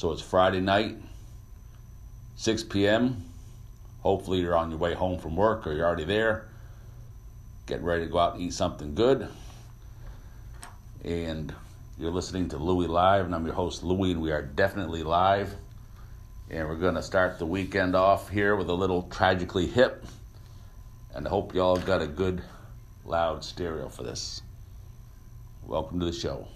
So it's Friday night, 6 p.m. Hopefully, you're on your way home from work or you're already there, getting ready to go out and eat something good. And you're listening to Louie Live, and I'm your host, Louie, and we are definitely live. And we're going to start the weekend off here with a little tragically hip. And I hope y'all got a good, loud stereo for this. Welcome to the show.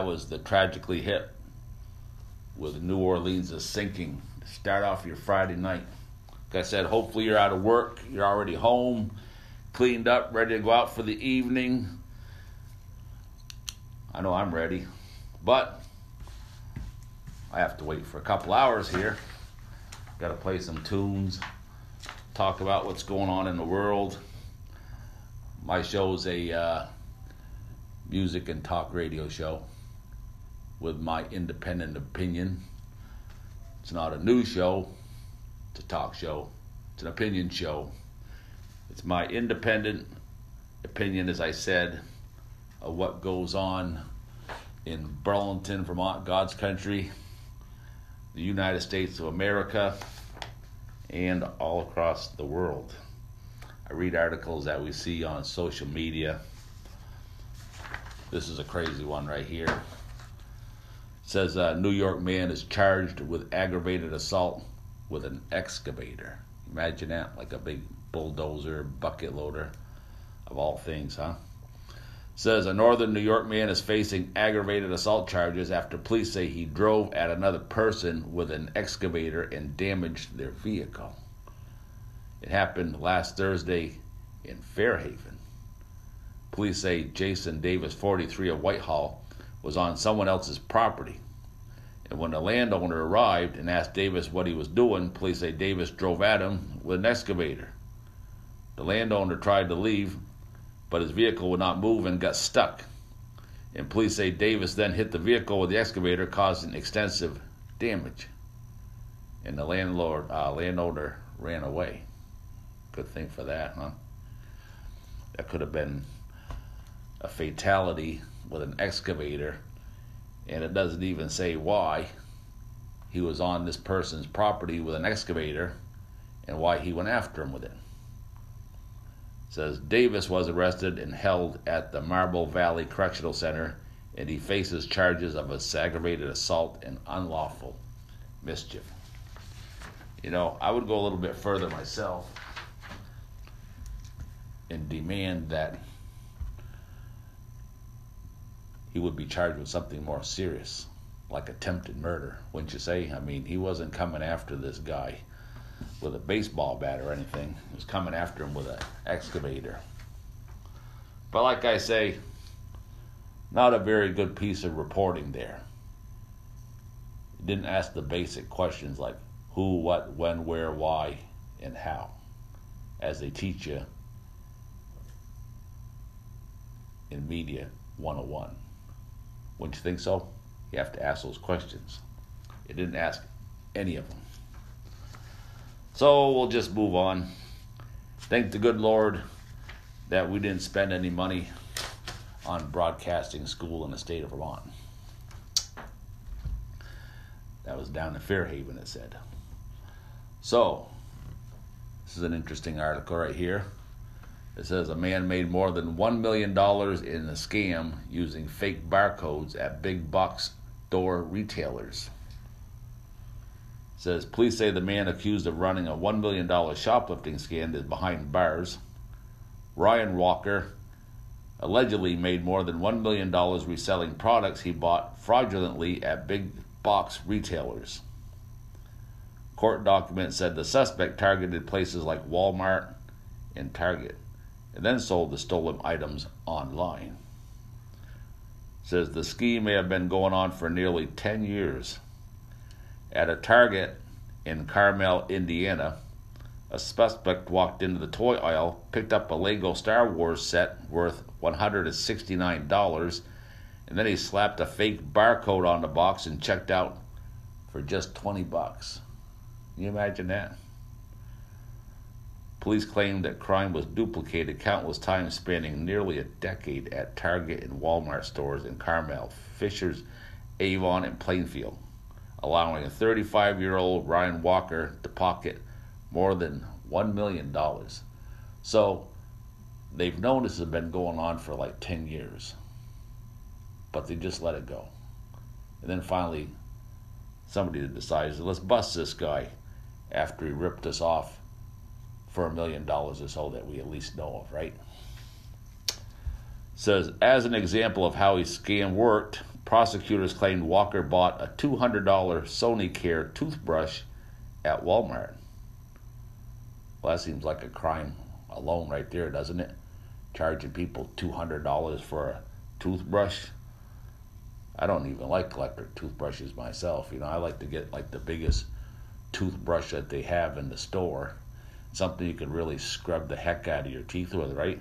that was the Tragically Hip with New Orleans is sinking. Start off your Friday night. Like I said, hopefully you're out of work, you're already home, cleaned up, ready to go out for the evening. I know I'm ready, but I have to wait for a couple hours here. Got to play some tunes, talk about what's going on in the world. My show is a uh, music and talk radio show with my independent opinion. It's not a news show, it's a talk show, it's an opinion show. It's my independent opinion, as I said, of what goes on in Burlington, Vermont, God's country, the United States of America, and all across the world. I read articles that we see on social media. This is a crazy one right here. Says a New York man is charged with aggravated assault with an excavator. Imagine that, like a big bulldozer, bucket loader, of all things, huh? Says a northern New York man is facing aggravated assault charges after police say he drove at another person with an excavator and damaged their vehicle. It happened last Thursday in Fairhaven. Police say Jason Davis, 43 of Whitehall, was on someone else's property. And when the landowner arrived and asked Davis what he was doing, police say Davis drove at him with an excavator. The landowner tried to leave, but his vehicle would not move and got stuck. And police say Davis then hit the vehicle with the excavator, causing extensive damage. And the landlord, uh, landowner ran away. Good thing for that, huh? That could have been a fatality with an excavator, and it doesn't even say why he was on this person's property with an excavator and why he went after him with it. Says Davis was arrested and held at the Marble Valley Correctional Center, and he faces charges of aggravated assault and unlawful mischief. You know, I would go a little bit further myself and demand that he would be charged with something more serious, like attempted murder, wouldn't you say? I mean, he wasn't coming after this guy with a baseball bat or anything. He was coming after him with an excavator. But like I say, not a very good piece of reporting there. It didn't ask the basic questions like who, what, when, where, why, and how, as they teach you in Media 101. Wouldn't you think so? You have to ask those questions. It didn't ask any of them. So we'll just move on. Thank the good Lord that we didn't spend any money on broadcasting school in the state of Vermont. That was down in Fairhaven, it said. So, this is an interesting article right here. It says a man made more than $1 million in a scam using fake barcodes at big box store retailers. It says police say the man accused of running a $1 million shoplifting scam is behind bars. Ryan Walker allegedly made more than $1 million reselling products he bought fraudulently at big box retailers. Court documents said the suspect targeted places like Walmart and Target and then sold the stolen items online. says the scheme may have been going on for nearly 10 years. At a Target in Carmel, Indiana, a suspect walked into the toy aisle, picked up a Lego Star Wars set worth $169, and then he slapped a fake barcode on the box and checked out for just 20 bucks. Can you imagine that? Police claim that crime was duplicated countless times, spanning nearly a decade at Target and Walmart stores in Carmel, Fishers, Avon, and Plainfield, allowing a 35 year old Ryan Walker to pocket more than $1 million. So they've known this has been going on for like 10 years, but they just let it go. And then finally, somebody decides, let's bust this guy after he ripped us off for a million dollars or so that we at least know of, right? Says, as an example of how his scam worked, prosecutors claimed Walker bought a $200 Sonicare toothbrush at Walmart. Well, that seems like a crime alone right there, doesn't it? Charging people two hundred dollars for a toothbrush. I don't even like electric toothbrushes myself. You know, I like to get like the biggest toothbrush that they have in the store. Something you can really scrub the heck out of your teeth with, right?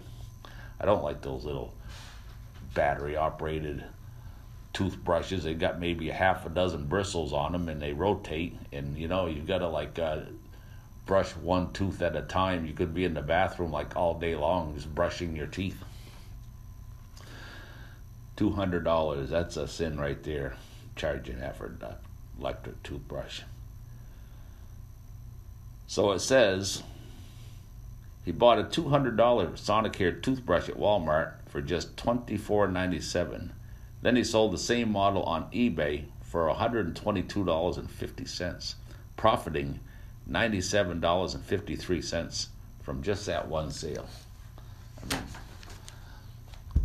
I don't like those little battery operated toothbrushes. They got maybe a half a dozen bristles on them and they rotate. And you know, you've got to like uh, brush one tooth at a time. You could be in the bathroom like all day long just brushing your teeth. $200, that's a sin right there, charging an electric toothbrush. So it says he bought a $200 Sonicare toothbrush at Walmart for just $24.97. Then he sold the same model on eBay for $122.50, profiting $97.53 from just that one sale. I mean,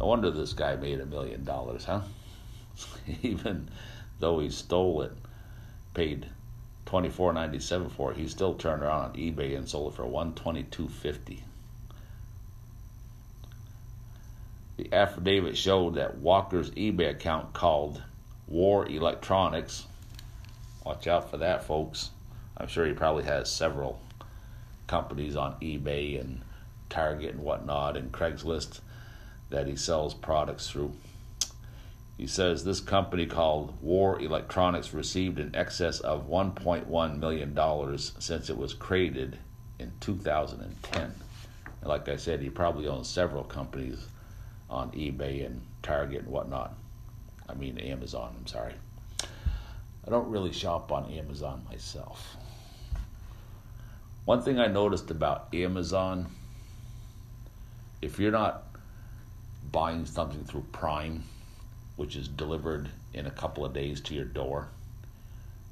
no wonder this guy made a million dollars, huh? Even though he stole it, paid twenty four ninety seven for it, he still turned around on eBay and sold it for one twenty two fifty. The affidavit showed that Walker's eBay account called War Electronics. Watch out for that, folks. I'm sure he probably has several companies on eBay and Target and whatnot and Craigslist that he sells products through. He says this company called War Electronics received in excess of $1.1 million since it was created in 2010. And like I said, he probably owns several companies on eBay and Target and whatnot. I mean, Amazon, I'm sorry. I don't really shop on Amazon myself. One thing I noticed about Amazon, if you're not buying something through Prime, which is delivered in a couple of days to your door,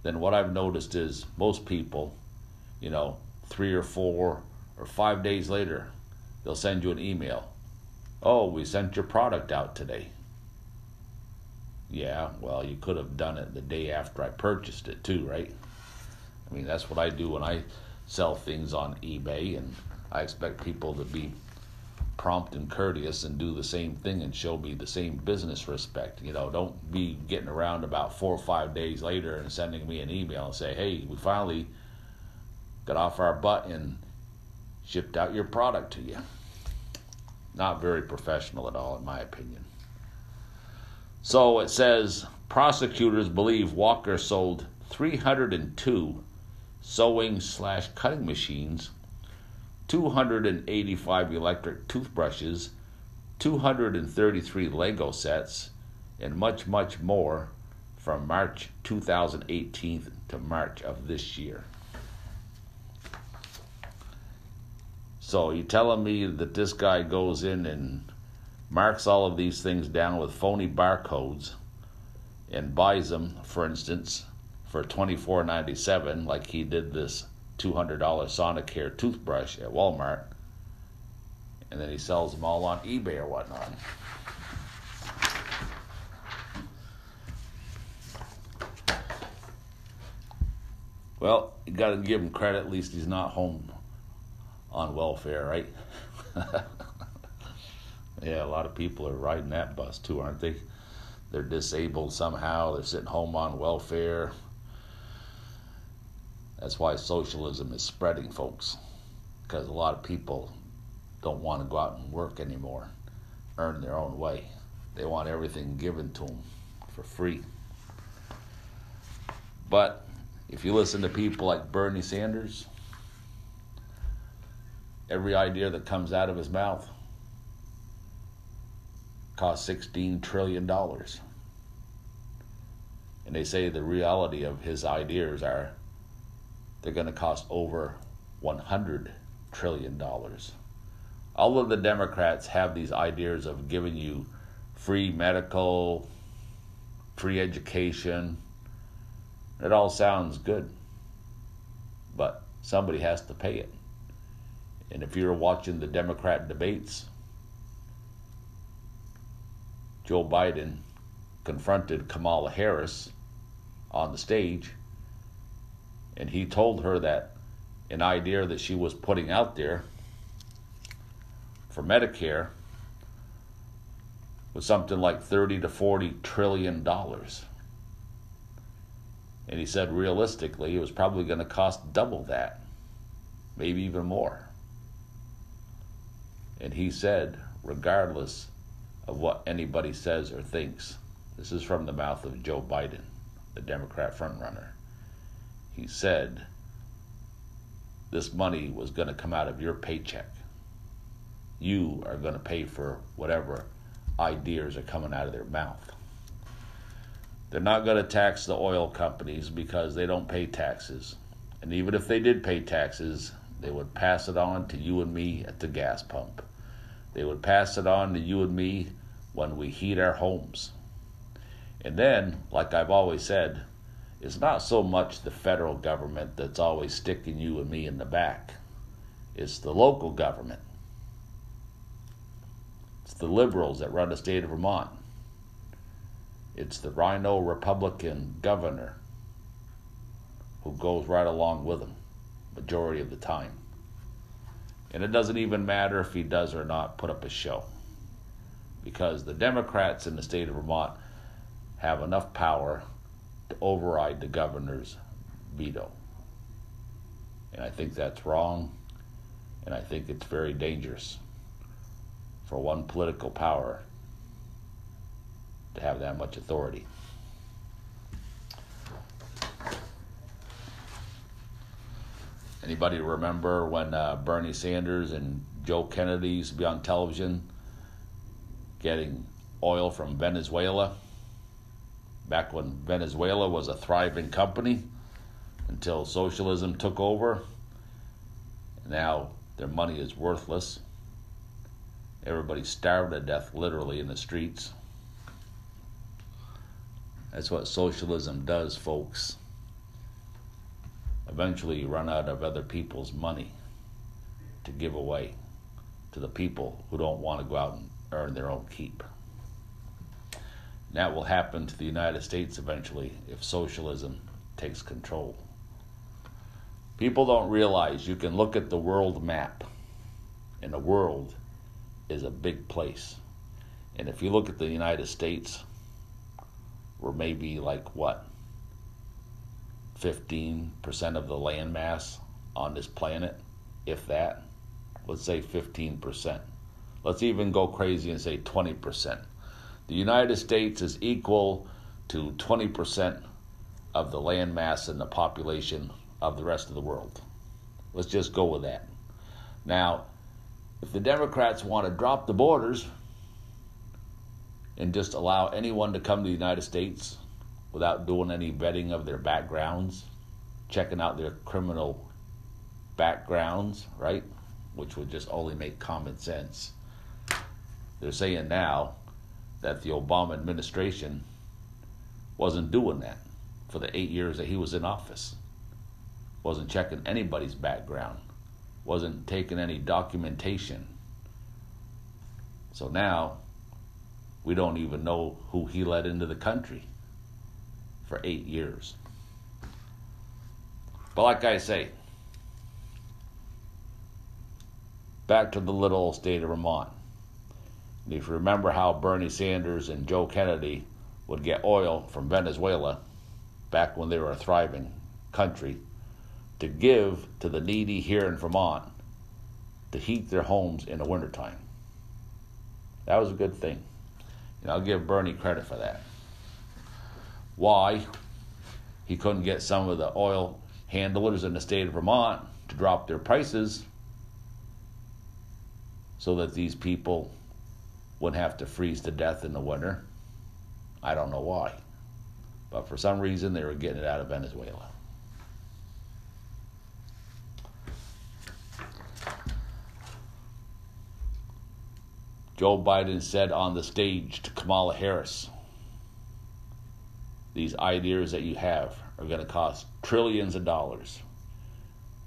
then what I've noticed is most people, you know, three or four or five days later, they'll send you an email. Oh, we sent your product out today. Yeah, well, you could have done it the day after I purchased it, too, right? I mean, that's what I do when I sell things on eBay, and I expect people to be prompt and courteous and do the same thing and show me the same business respect. You know, don't be getting around about four or five days later and sending me an email and say, hey, we finally got off our butt and shipped out your product to you. Not very professional at all, in my opinion. So it says prosecutors believe Walker sold 302 sewing slash cutting machines 285 electric toothbrushes, 233 Lego sets, and much, much more from March 2018 to March of this year. So you're telling me that this guy goes in and marks all of these things down with phony barcodes and buys them, for instance, for $24.97, like he did this $200 Sonicare toothbrush at Walmart, and then he sells them all on eBay or whatnot. Well, you got to give him credit. At least he's not home on welfare, right? yeah, a lot of people are riding that bus too, aren't they? They're disabled somehow. They're sitting home on welfare. That's why socialism is spreading, folks, because a lot of people don't want to go out and work anymore, earn their own way. They want everything given to them for free. But if you listen to people like Bernie Sanders, every idea that comes out of his mouth costs $16 trillion. And they say the reality of his ideas are they're going to cost over $100 trillion. All of the Democrats have these ideas of giving you free medical, free education. It all sounds good, but somebody has to pay it. And if you're watching the Democrat debates, Joe Biden confronted Kamala Harris on the stage and he told her that an idea that she was putting out there for Medicare was something like 30 to 40 trillion dollars. And he said realistically, it was probably going to cost double that, maybe even more. And he said, regardless of what anybody says or thinks, this is from the mouth of Joe Biden, the Democrat frontrunner. He said, this money was going to come out of your paycheck. You are going to pay for whatever ideas are coming out of their mouth. They're not going to tax the oil companies because they don't pay taxes. And even if they did pay taxes, they would pass it on to you and me at the gas pump. They would pass it on to you and me when we heat our homes. And then, like I've always said, it's not so much the federal government that's always sticking you and me in the back, it's the local government. It's the liberals that run the state of Vermont. It's the RINO Republican governor who goes right along with them majority of the time. And it doesn't even matter if he does or not put up a show. Because the Democrats in the state of Vermont have enough power to override the governor's veto. And I think that's wrong, and I think it's very dangerous for one political power to have that much authority. Anybody remember when uh, Bernie Sanders and Joe Kennedy used to be on television getting oil from Venezuela? Back when Venezuela was a thriving company until socialism took over. Now their money is worthless. Everybody starved to death literally in the streets. That's what socialism does, folks. Eventually, you run out of other people's money to give away to the people who don't want to go out and earn their own keep. That will happen to the United States eventually if socialism takes control. People don't realize you can look at the world map, and the world is a big place. And if you look at the United States, we're maybe like what? 15% of the land mass on this planet, if that. Let's say 15%. Let's even go crazy and say 20%. The United States is equal to 20% of the land mass and the population of the rest of the world. Let's just go with that. Now, if the Democrats want to drop the borders and just allow anyone to come to the United States without doing any vetting of their backgrounds, checking out their criminal backgrounds, right? Which would just only make common sense. They're saying now that the Obama administration wasn't doing that for the eight years that he was in office. Wasn't checking anybody's background wasn't taking any documentation. So now we don't even know who he let into the country for eight years. But like I say, back to the little old state of Vermont. If you remember how Bernie Sanders and Joe Kennedy would get oil from Venezuela back when they were a thriving country to give to the needy here in Vermont to heat their homes in the wintertime. That was a good thing. And I'll give Bernie credit for that. Why he couldn't get some of the oil handlers in the state of Vermont to drop their prices so that these people wouldn't have to freeze to death in the winter. I don't know why. But for some reason, they were getting it out of Venezuela. Joe Biden said on the stage to Kamala Harris, these ideas that you have are going to cost trillions of dollars.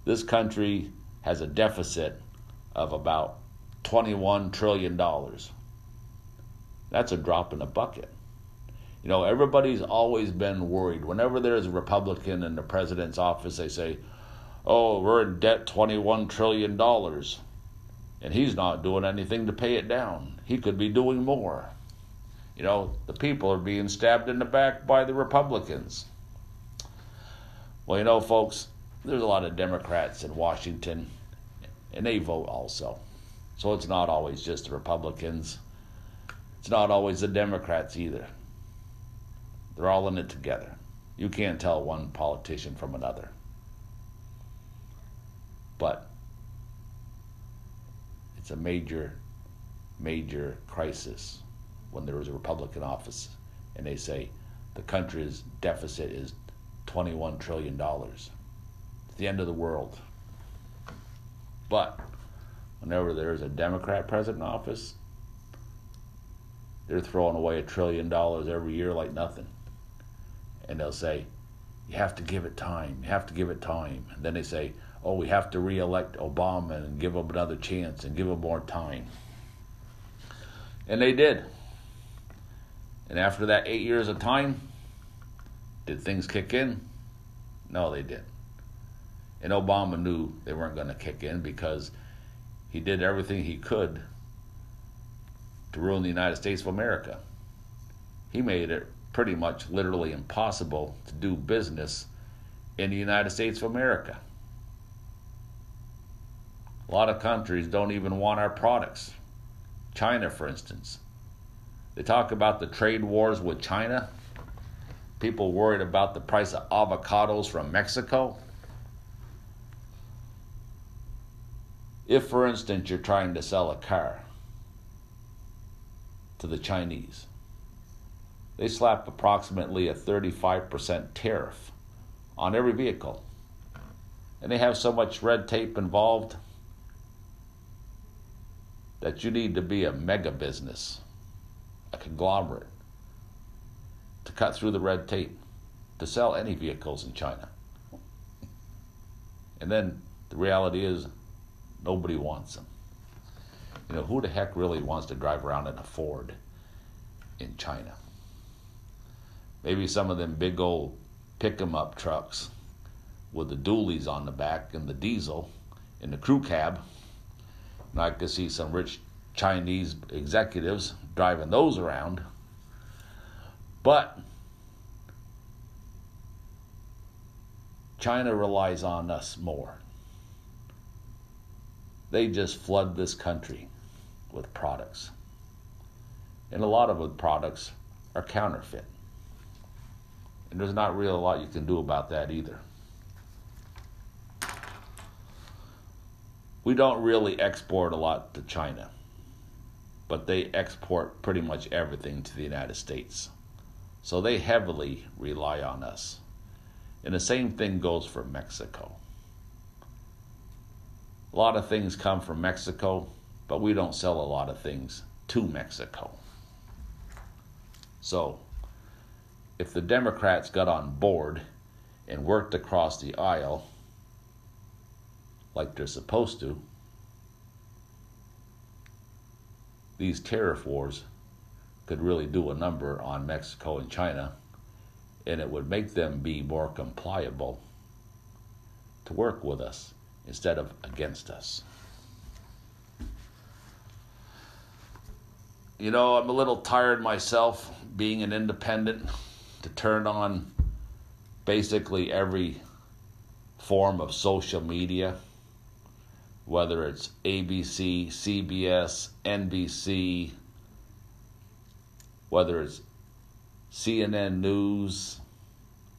This country has a deficit of about $21 trillion. That's a drop in the bucket. You know, everybody's always been worried. Whenever there's a Republican in the president's office, they say, oh, we're in debt $21 trillion. And he's not doing anything to pay it down. He could be doing more. You know, the people are being stabbed in the back by the Republicans. Well, you know, folks, there's a lot of Democrats in Washington, and they vote also. So it's not always just the Republicans. It's not always the Democrats either. They're all in it together. You can't tell one politician from another. But it's a major, major crisis when there is a Republican office and they say the country's deficit is $21 trillion. It's the end of the world. But whenever there's a Democrat president in office, they're throwing away a trillion dollars every year like nothing. And they'll say, you have to give it time. You have to give it time. And then they say, oh, we have to re-elect Obama and give him another chance and give him more time. And they did. And after that eight years of time, did things kick in? No, they didn't. And Obama knew they weren't going to kick in because he did everything he could to ruin the United States of America. He made it pretty much literally impossible to do business in the United States of America. A lot of countries don't even want our products. China, for instance. They talk about the trade wars with China. People worried about the price of avocados from Mexico. If, for instance, you're trying to sell a car to the Chinese, they slap approximately a 35% tariff on every vehicle. And they have so much red tape involved that you need to be a mega business, a conglomerate, to cut through the red tape to sell any vehicles in China. And then the reality is, nobody wants them. You know, who the heck really wants to drive around in a Ford in China? Maybe some of them big old pick 'em up trucks with the dualies on the back and the diesel in the crew cab. And I could see some rich Chinese executives driving those around. But China relies on us more. They just flood this country with products. And a lot of the products are counterfeit. And there's not really a lot you can do about that either. We don't really export a lot to China, but they export pretty much everything to the United States. So they heavily rely on us. And the same thing goes for Mexico. A lot of things come from Mexico, but we don't sell a lot of things to Mexico. So, if the Democrats got on board and worked across the aisle like they're supposed to, these tariff wars could really do a number on Mexico and China, and it would make them be more compliable to work with us instead of against us. You know, I'm a little tired myself being an independent to turn on basically every form of social media, whether it's ABC, CBS, NBC, whether it's CNN News,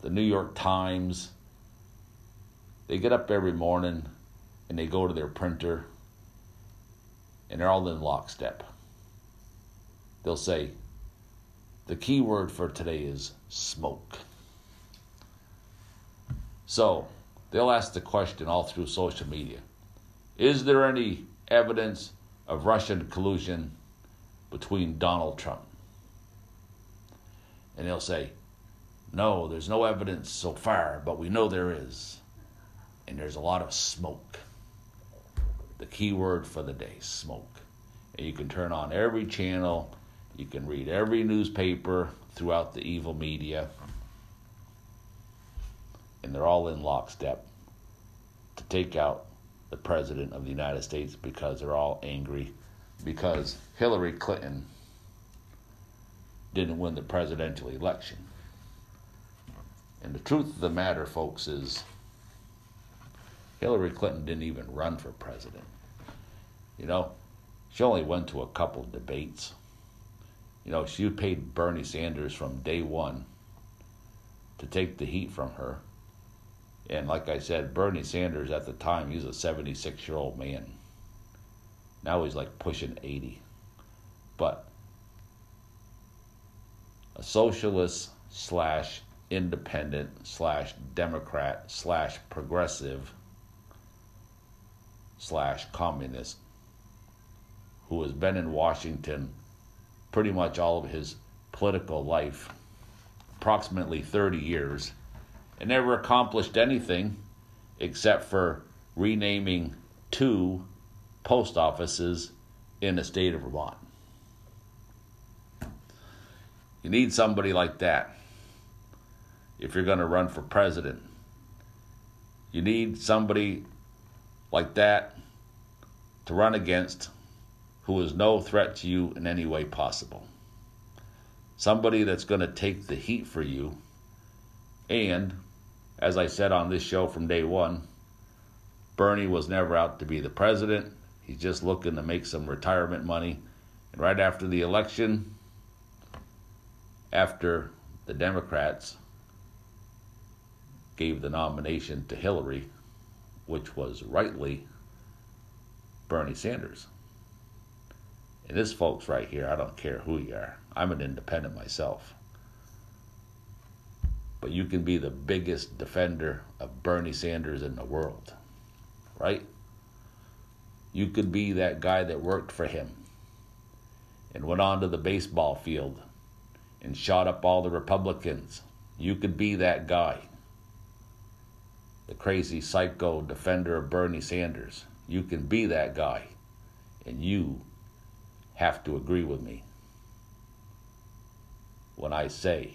the New York Times. They get up every morning and they go to their printer and they're all in lockstep. They'll say, the key word for today is smoke. So they'll ask the question all through social media Is there any evidence of Russian collusion between Donald Trump? And they'll say, No, there's no evidence so far, but we know there is. And there's a lot of smoke. The key word for the day smoke. And you can turn on every channel you can read every newspaper throughout the evil media, and they're all in lockstep to take out the president of the United States because they're all angry because Hillary Clinton didn't win the presidential election. And the truth of the matter, folks, is Hillary Clinton didn't even run for president. You know, she only went to a couple debates. You know, she paid Bernie Sanders from day one to take the heat from her. And like I said, Bernie Sanders at the time, he's a 76 year old man. Now he's like pushing 80. But a socialist slash independent slash Democrat slash progressive slash communist who has been in Washington pretty much all of his political life, approximately 30 years, and never accomplished anything except for renaming two post offices in the state of Vermont. You need somebody like that if you're going to run for president. You need somebody like that to run against who is no threat to you in any way possible. Somebody that's going to take the heat for you. And, as I said on this show from day one, Bernie was never out to be the president. He's just looking to make some retirement money. And right after the election, after the Democrats gave the nomination to Hillary, which was rightly Bernie Sanders. And this folks right here, I don't care who you are. I'm an independent myself. But you can be the biggest defender of Bernie Sanders in the world, right? You could be that guy that worked for him and went onto the baseball field and shot up all the Republicans. You could be that guy. The crazy psycho defender of Bernie Sanders. You can be that guy. And you have to agree with me when I say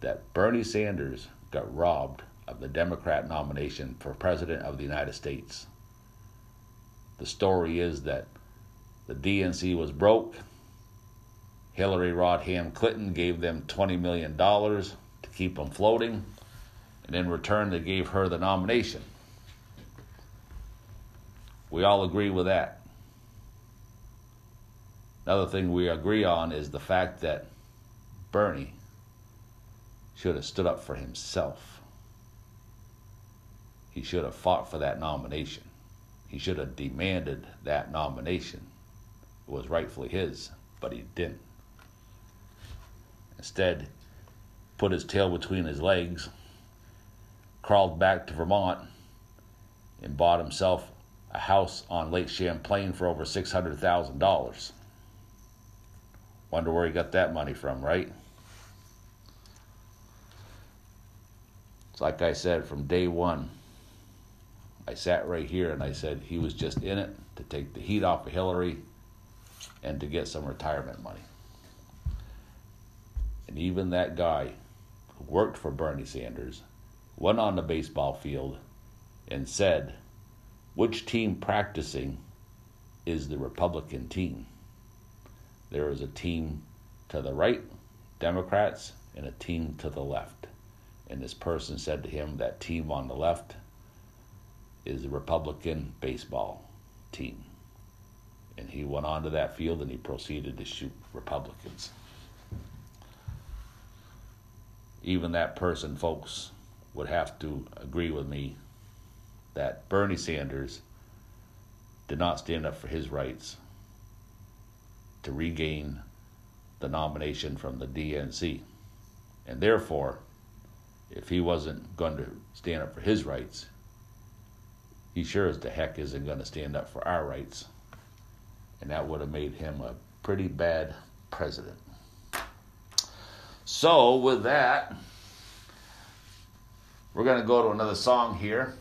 that Bernie Sanders got robbed of the Democrat nomination for President of the United States. The story is that the DNC was broke. Hillary Rodham Clinton gave them $20 million to keep them floating, and in return, they gave her the nomination. We all agree with that. Another thing we agree on is the fact that Bernie should have stood up for himself. He should have fought for that nomination. He should have demanded that nomination. It was rightfully his, but he didn't. Instead, put his tail between his legs, crawled back to Vermont, and bought himself a house on Lake Champlain for over $600,000. Wonder where he got that money from, right? It's like I said from day one. I sat right here and I said he was just in it to take the heat off of Hillary and to get some retirement money. And even that guy who worked for Bernie Sanders went on the baseball field and said, which team practicing is the Republican team? There is a team to the right, Democrats, and a team to the left. And this person said to him, that team on the left is the Republican baseball team. And he went onto that field and he proceeded to shoot Republicans. Even that person, folks, would have to agree with me that Bernie Sanders did not stand up for his rights to regain the nomination from the DNC. And therefore, if he wasn't going to stand up for his rights, he sure as the heck isn't going to stand up for our rights. And that would have made him a pretty bad president. So, with that, we're going to go to another song here.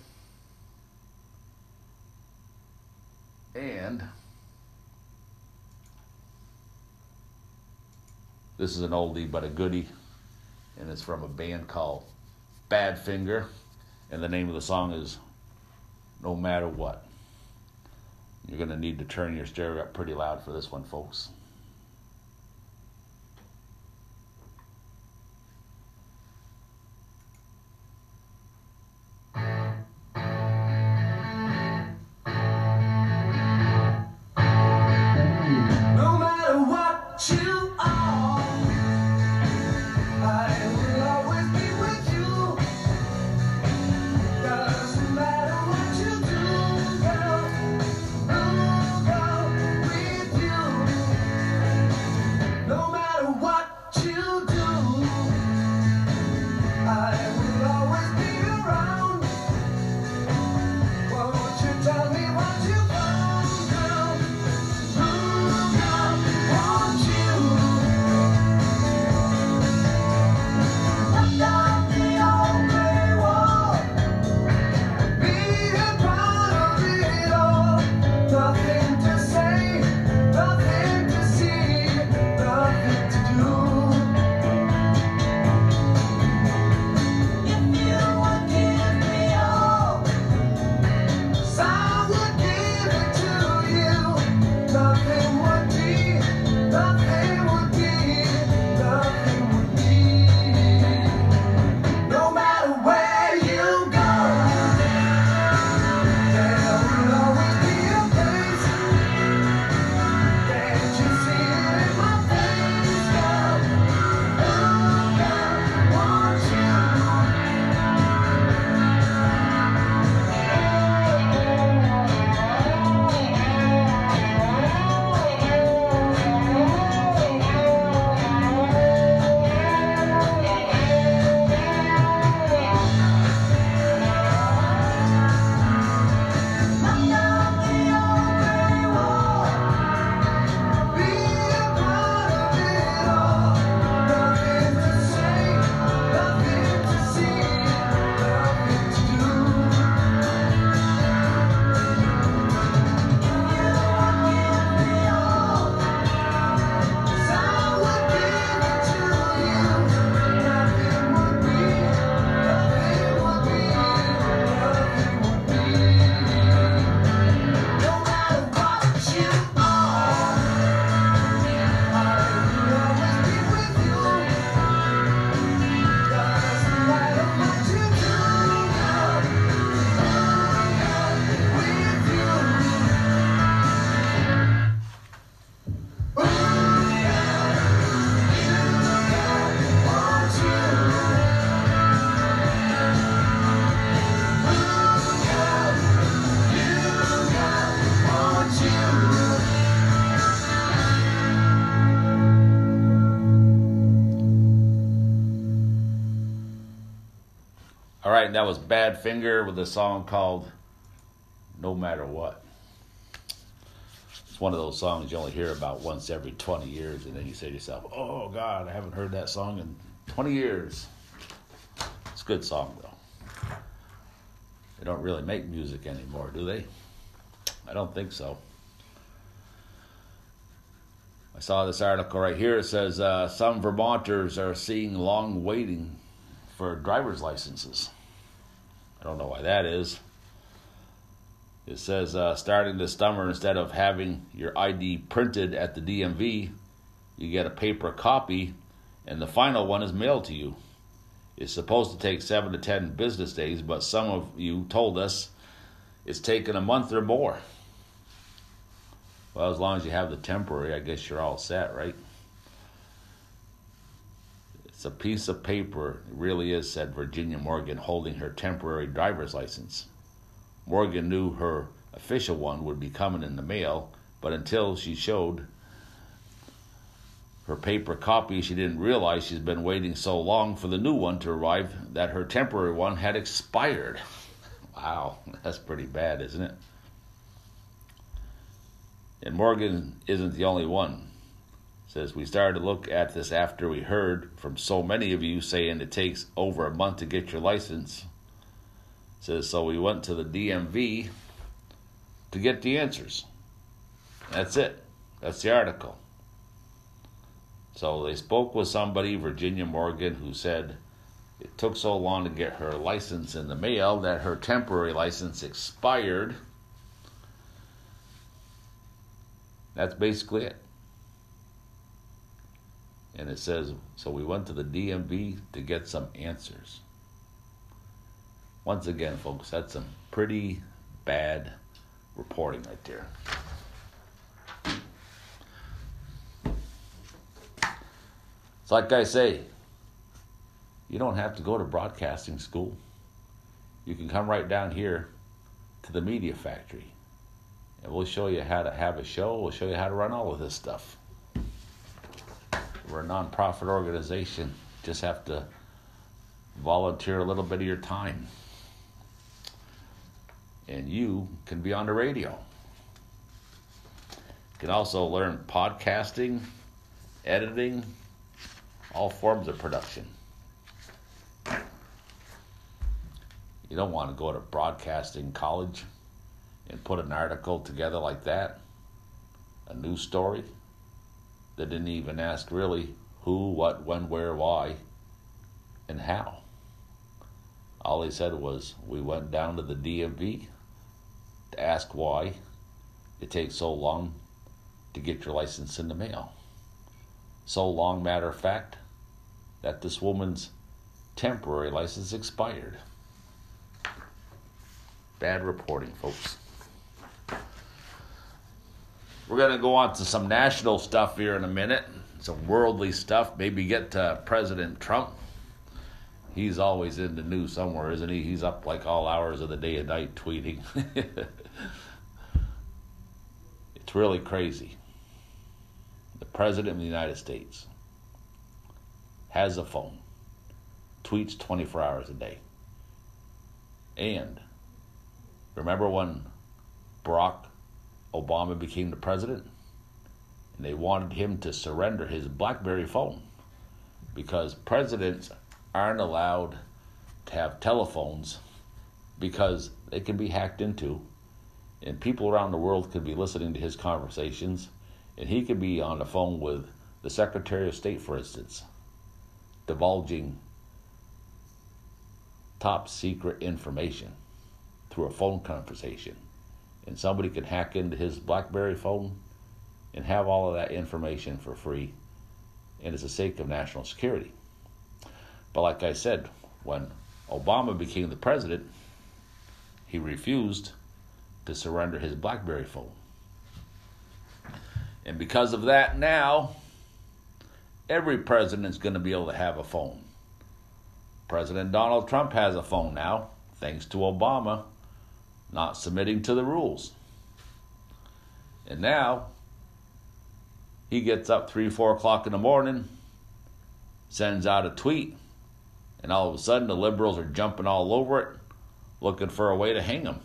And this is an oldie but a goodie, and it's from a band called Badfinger, and the name of the song is no matter what. You're going to need to turn your stereo up pretty loud for this one, folks. Right, that was Badfinger with a song called No Matter What. It's one of those songs you only hear about once every 20 years, and then you say to yourself, oh, God, I haven't heard that song in 20 years. It's a good song, though. They don't really make music anymore, do they? I don't think so. I saw this article right here. It says uh, some Vermonters are seeing long waiting for driver's licenses. I don't know why that is. It says uh, starting this summer, instead of having your ID printed at the DMV, you get a paper copy, and the final one is mailed to you. It's supposed to take seven to ten business days, but some of you told us it's taken a month or more. Well, as long as you have the temporary, I guess you're all set, right? It's a piece of paper, it really is, said Virginia Morgan, holding her temporary driver's license. Morgan knew her official one would be coming in the mail, but until she showed her paper copy, she didn't realize she's been waiting so long for the new one to arrive that her temporary one had expired. Wow, that's pretty bad, isn't it? And Morgan isn't the only one. Says we started to look at this after we heard from so many of you saying it takes over a month to get your license. Says so we went to the DMV to get the answers. That's it. That's the article. So they spoke with somebody, Virginia Morgan, who said it took so long to get her license in the mail that her temporary license expired. That's basically it. And it says, so we went to the DMV to get some answers. Once again, folks, that's some pretty bad reporting right there. It's like I say, you don't have to go to broadcasting school. You can come right down here to the media factory and we'll show you how to have a show. We'll show you how to run all of this stuff. We're a nonprofit organization. Just have to volunteer a little bit of your time. And you can be on the radio. You can also learn podcasting, editing, all forms of production. You don't want to go to broadcasting college and put an article together like that, a news story that didn't even ask really who, what, when, where, why, and how. All he said was, we went down to the DMV to ask why it takes so long to get your license in the mail. So long, matter of fact, that this woman's temporary license expired. Bad reporting, folks. We're going to go on to some national stuff here in a minute, some worldly stuff. Maybe get to President Trump. He's always in the news somewhere, isn't he? He's up like all hours of the day and night tweeting. it's really crazy. The President of the United States has a phone, tweets 24 hours a day. And remember when Barack Obama became the president? And they wanted him to surrender his Blackberry phone because presidents aren't allowed to have telephones because they can be hacked into and people around the world could be listening to his conversations and he could be on the phone with the Secretary of State, for instance, divulging top secret information through a phone conversation. And somebody can hack into his Blackberry phone and have all of that information for free. And it's the sake of national security. But like I said, when Obama became the president, he refused to surrender his Blackberry phone. And because of that, now every president's going to be able to have a phone. President Donald Trump has a phone now, thanks to Obama not submitting to the rules. And now he gets up three, four o'clock in the morning, sends out a tweet, and all of a sudden the liberals are jumping all over it, looking for a way to hang him.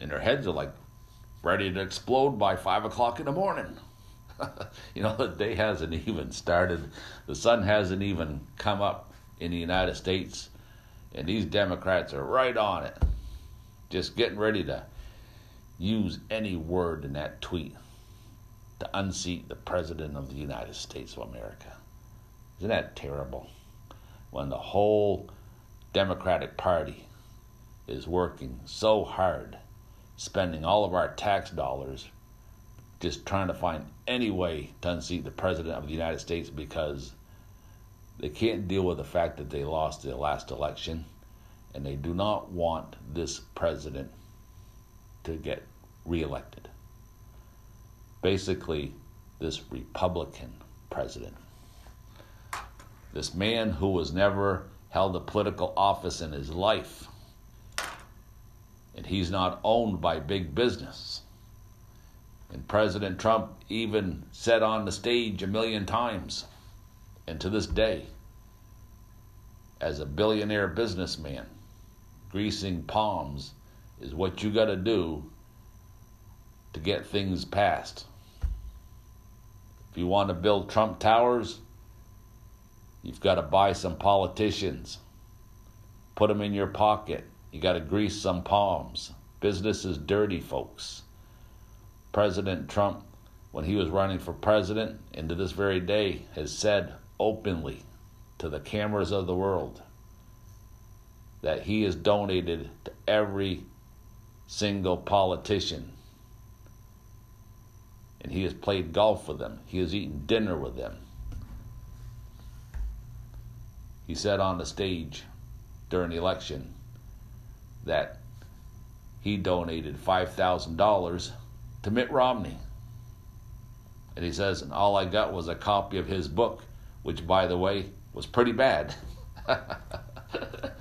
And their heads are like ready to explode by five o'clock in the morning. you know, the day hasn't even started. The sun hasn't even come up in the United States, and these Democrats are right on it, just getting ready to use any word in that tweet to unseat the President of the United States of America. Isn't that terrible? When the whole Democratic Party is working so hard, spending all of our tax dollars just trying to find any way to unseat the President of the United States because they can't deal with the fact that they lost the last election and they do not want this president to get reelected. Basically, this Republican president. This man who was never held a political office in his life. And he's not owned by big business. And President Trump even said on the stage a million times, and to this day, as a billionaire businessman, greasing palms is what you got to do to get things passed. If you want to build Trump Towers, you've got to buy some politicians, put them in your pocket. You got to grease some palms. Business is dirty, folks. President Trump, when he was running for president, and to this very day, has said openly to the cameras of the world that he has donated to every single politician. And he has played golf with them. He has eaten dinner with them. He said on the stage during the election that he donated $5,000 to Mitt Romney. And he says, and all I got was a copy of his book, which, by the way, was pretty bad.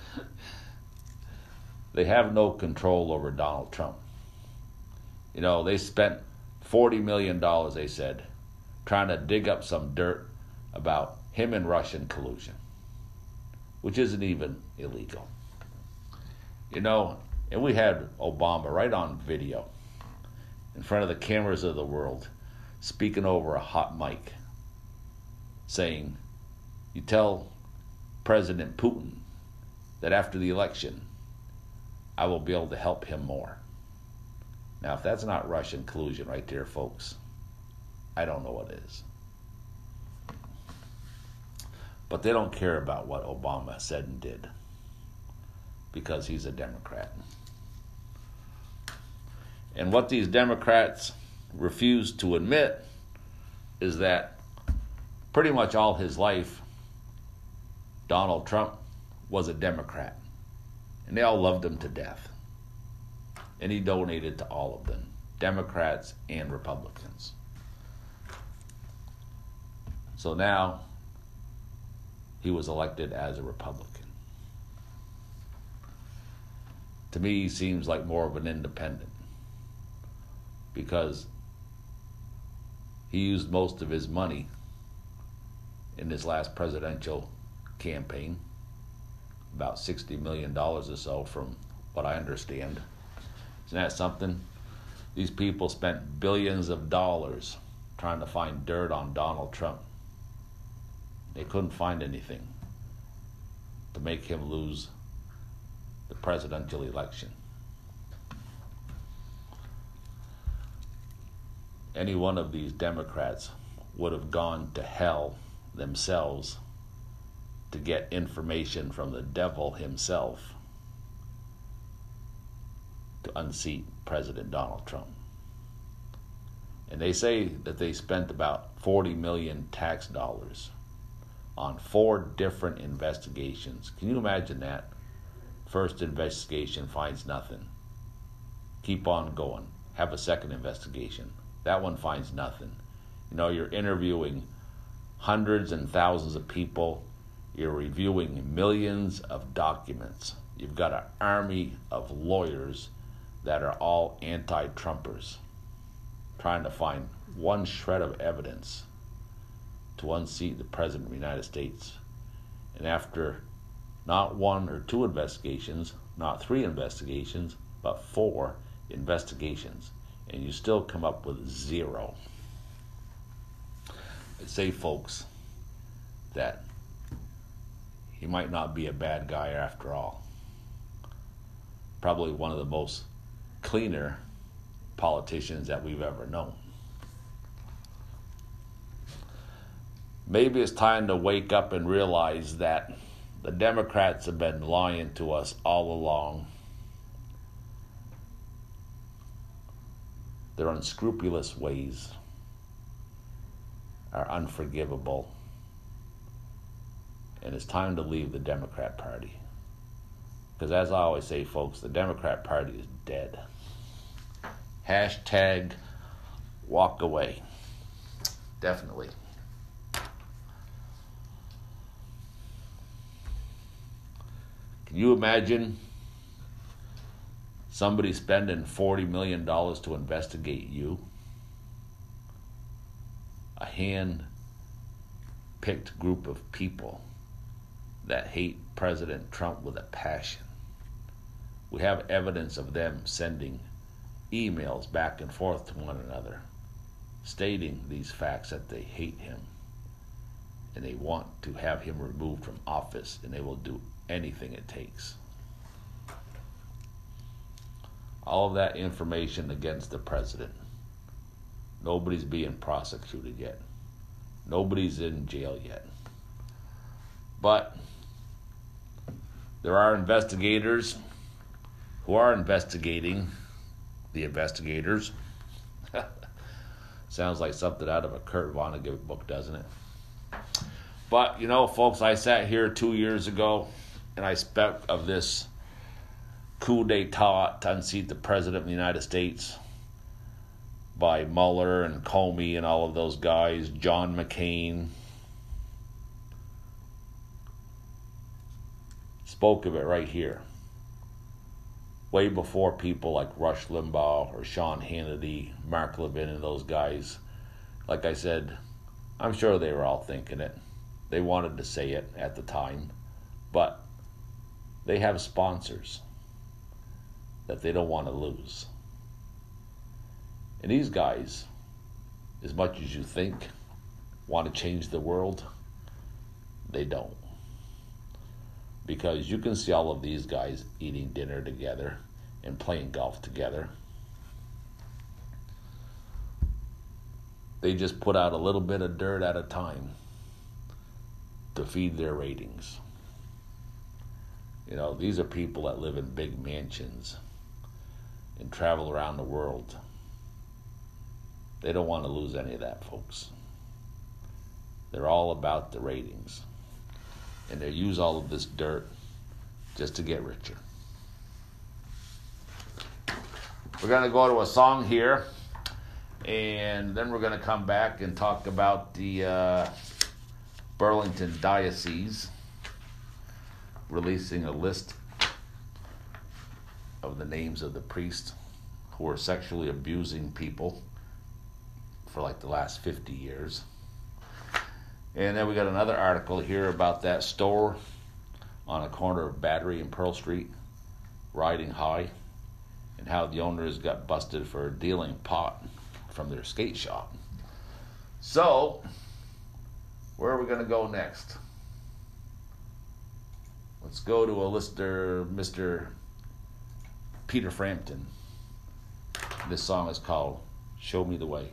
they have no control over Donald Trump. You know, they spent $40 million, they said, trying to dig up some dirt about him and Russian collusion, which isn't even illegal. You know, and we had Obama right on video in front of the cameras of the world speaking over a hot mic saying, You tell President Putin that after the election, I will be able to help him more. Now, if that's not Russian collusion right there, folks, I don't know what is. But they don't care about what Obama said and did because he's a Democrat. And what these Democrats refuse to admit is that pretty much all his life, Donald Trump was a Democrat. And they all loved him to death. And he donated to all of them, Democrats and Republicans. So now he was elected as a Republican. To me, he seems like more of an independent because he used most of his money in his last presidential campaign about $60 million or so, from what I understand. Isn't that something? These people spent billions of dollars trying to find dirt on Donald Trump. They couldn't find anything to make him lose the presidential election. Any one of these Democrats would have gone to hell themselves to get information from the devil himself to unseat President Donald Trump. And they say that they spent about 40 million tax dollars on four different investigations. Can you imagine that? First investigation finds nothing. Keep on going. Have a second investigation. That one finds nothing. You know, you're interviewing hundreds and thousands of people. You're reviewing millions of documents. You've got an army of lawyers that are all anti Trumpers trying to find one shred of evidence to unseat the President of the United States. And after not one or two investigations, not three investigations, but four investigations, and you still come up with zero. I say, folks, that he might not be a bad guy after all. Probably one of the most cleaner politicians that we've ever known. Maybe it's time to wake up and realize that the Democrats have been lying to us all along. Their unscrupulous ways are unforgivable. And it's time to leave the Democrat Party. Because as I always say, folks, the Democrat Party is dead. Hashtag walk away. Definitely. Can you imagine somebody spending $40 million to investigate you? A hand picked group of people that hate President Trump with a passion. We have evidence of them sending emails back and forth to one another, stating these facts that they hate him and they want to have him removed from office, and they will do anything it takes. All of that information against the president. Nobody's being prosecuted yet. Nobody's in jail yet. But There are investigators who are investigating the investigators. Sounds like something out of a Kurt Vonnegut book, doesn't it? But, you know, folks, I sat here two years ago and I spoke of this coup d'etat to unseat the President of the United States by Mueller and Comey and all of those guys, John McCain. Spoke of it right here. Way before people like Rush Limbaugh or Sean Hannity, Mark Levin, and those guys. Like I said, I'm sure they were all thinking it. They wanted to say it at the time, but they have sponsors that they don't want to lose. And these guys, as much as you think, want to change the world, they don't. Because you can see all of these guys eating dinner together and playing golf together. They just put out a little bit of dirt at a time to feed their ratings. You know, these are people that live in big mansions and travel around the world. They don't want to lose any of that, folks. They're all about the ratings. And they use all of this dirt just to get richer. We're going to go to a song here, and then we're going to come back and talk about the uh, Burlington Diocese releasing a list of the names of the priests who are sexually abusing people for like the last 50 years. And then we got another article here about that store on a corner of Battery and Pearl Street, riding high, and how the owners got busted for dealing pot from their skate shop. So, where are we going to go next? Let's go to a lister, uh, Mr. Peter Frampton. This song is called Show Me the Way.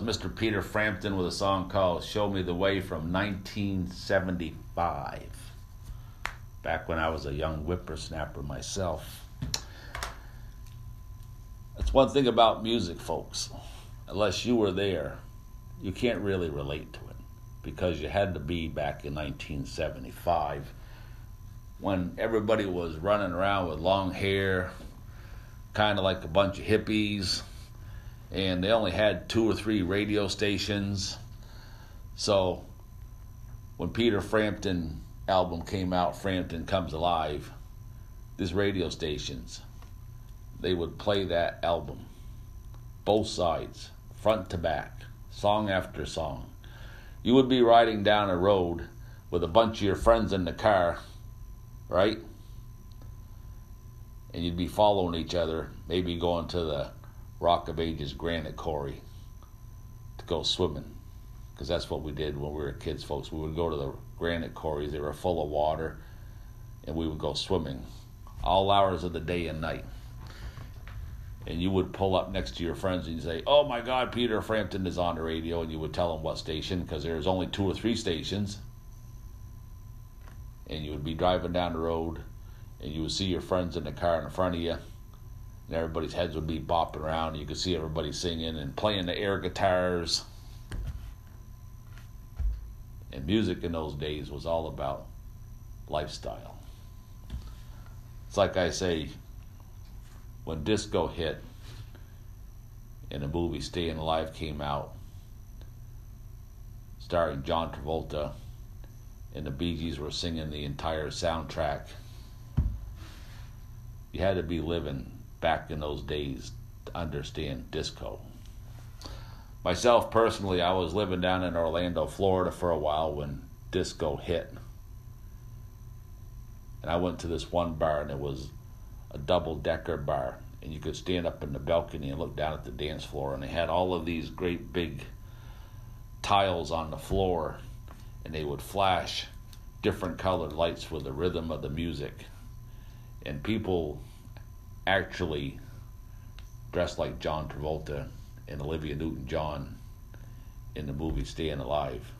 Was Mr. Peter Frampton with a song called Show Me the Way from 1975. Back when I was a young whippersnapper myself. That's one thing about music, folks. Unless you were there, you can't really relate to it because you had to be back in 1975 when everybody was running around with long hair, kind of like a bunch of hippies, and they only had two or three radio stations. So when Peter Frampton album came out, Frampton Comes Alive, these radio stations, they would play that album, both sides, front to back, song after song. You would be riding down a road with a bunch of your friends in the car, right? And you'd be following each other, maybe going to the Rock of Ages Granite Quarry to go swimming. Because that's what we did when we were kids, folks. We would go to the granite quarries, they were full of water, and we would go swimming all hours of the day and night and you would pull up next to your friends and say, "Oh my God, Peter Frampton is on the radio," and you would tell them what station because there's only two or three stations, and you would be driving down the road, and you would see your friends in the car in front of you, and everybody's heads would be bopping around. You could see everybody singing and playing the air guitars. And music in those days was all about lifestyle. It's like I say, when disco hit and the movie Staying Alive came out, starring John Travolta, and the Bee Gees were singing the entire soundtrack, you had to be living back in those days to understand disco. Myself personally, I was living down in Orlando, Florida for a while when disco hit. And I went to this one bar and it was a double decker bar and you could stand up in the balcony and look down at the dance floor and they had all of these great big tiles on the floor and they would flash different colored lights with the rhythm of the music and people actually dressed like John Travolta and Olivia Newton-John in the movie Staying Alive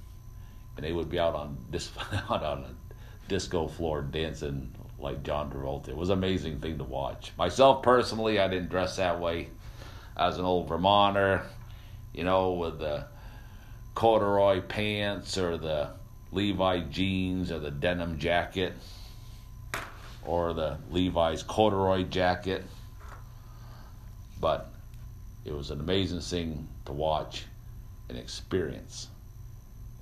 and they would be out on this out on a disco floor dancing like John Travolta. It was an amazing thing to watch. Myself personally, I didn't dress that way. I was an old Vermonter, you know, with the corduroy pants or the Levi jeans or the denim jacket or the Levi's corduroy jacket. But it was an amazing thing to watch and experience.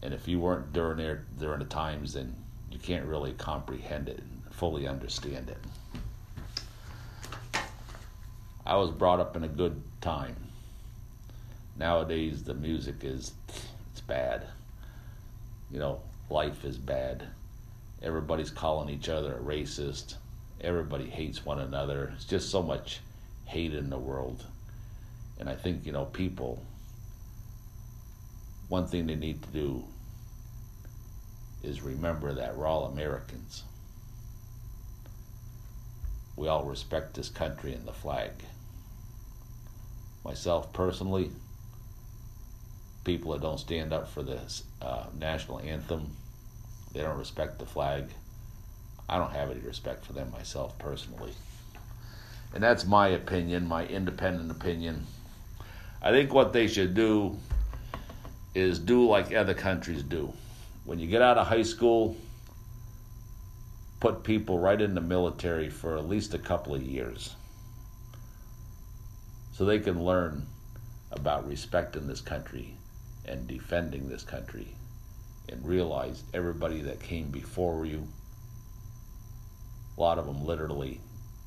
And if you weren't during there during the times, then you can't really comprehend it and fully understand it. I was brought up in a good time. Nowadays, the music is it's bad. You know, life is bad. Everybody's calling each other a racist. Everybody hates one another. It's just so much hate in the world. And I think, you know, people, one thing they need to do is remember that we're all Americans we all respect this country and the flag. Myself personally, people that don't stand up for the uh, national anthem, they don't respect the flag. I don't have any respect for them myself personally. And that's my opinion, my independent opinion. I think what they should do is do like other countries do. When you get out of high school, put people right in the military for at least a couple of years so they can learn about respecting this country and defending this country and realize everybody that came before you, a lot of them literally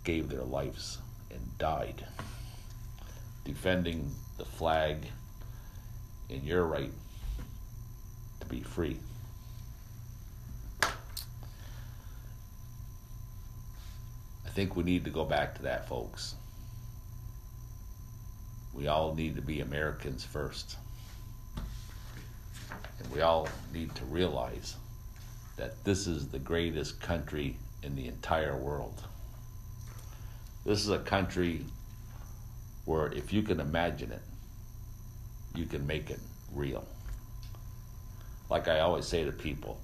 gave their lives and died defending the flag and your right to be free. I think we need to go back to that, folks. We all need to be Americans first. And we all need to realize that this is the greatest country in the entire world. This is a country where, if you can imagine it, you can make it real. Like I always say to people,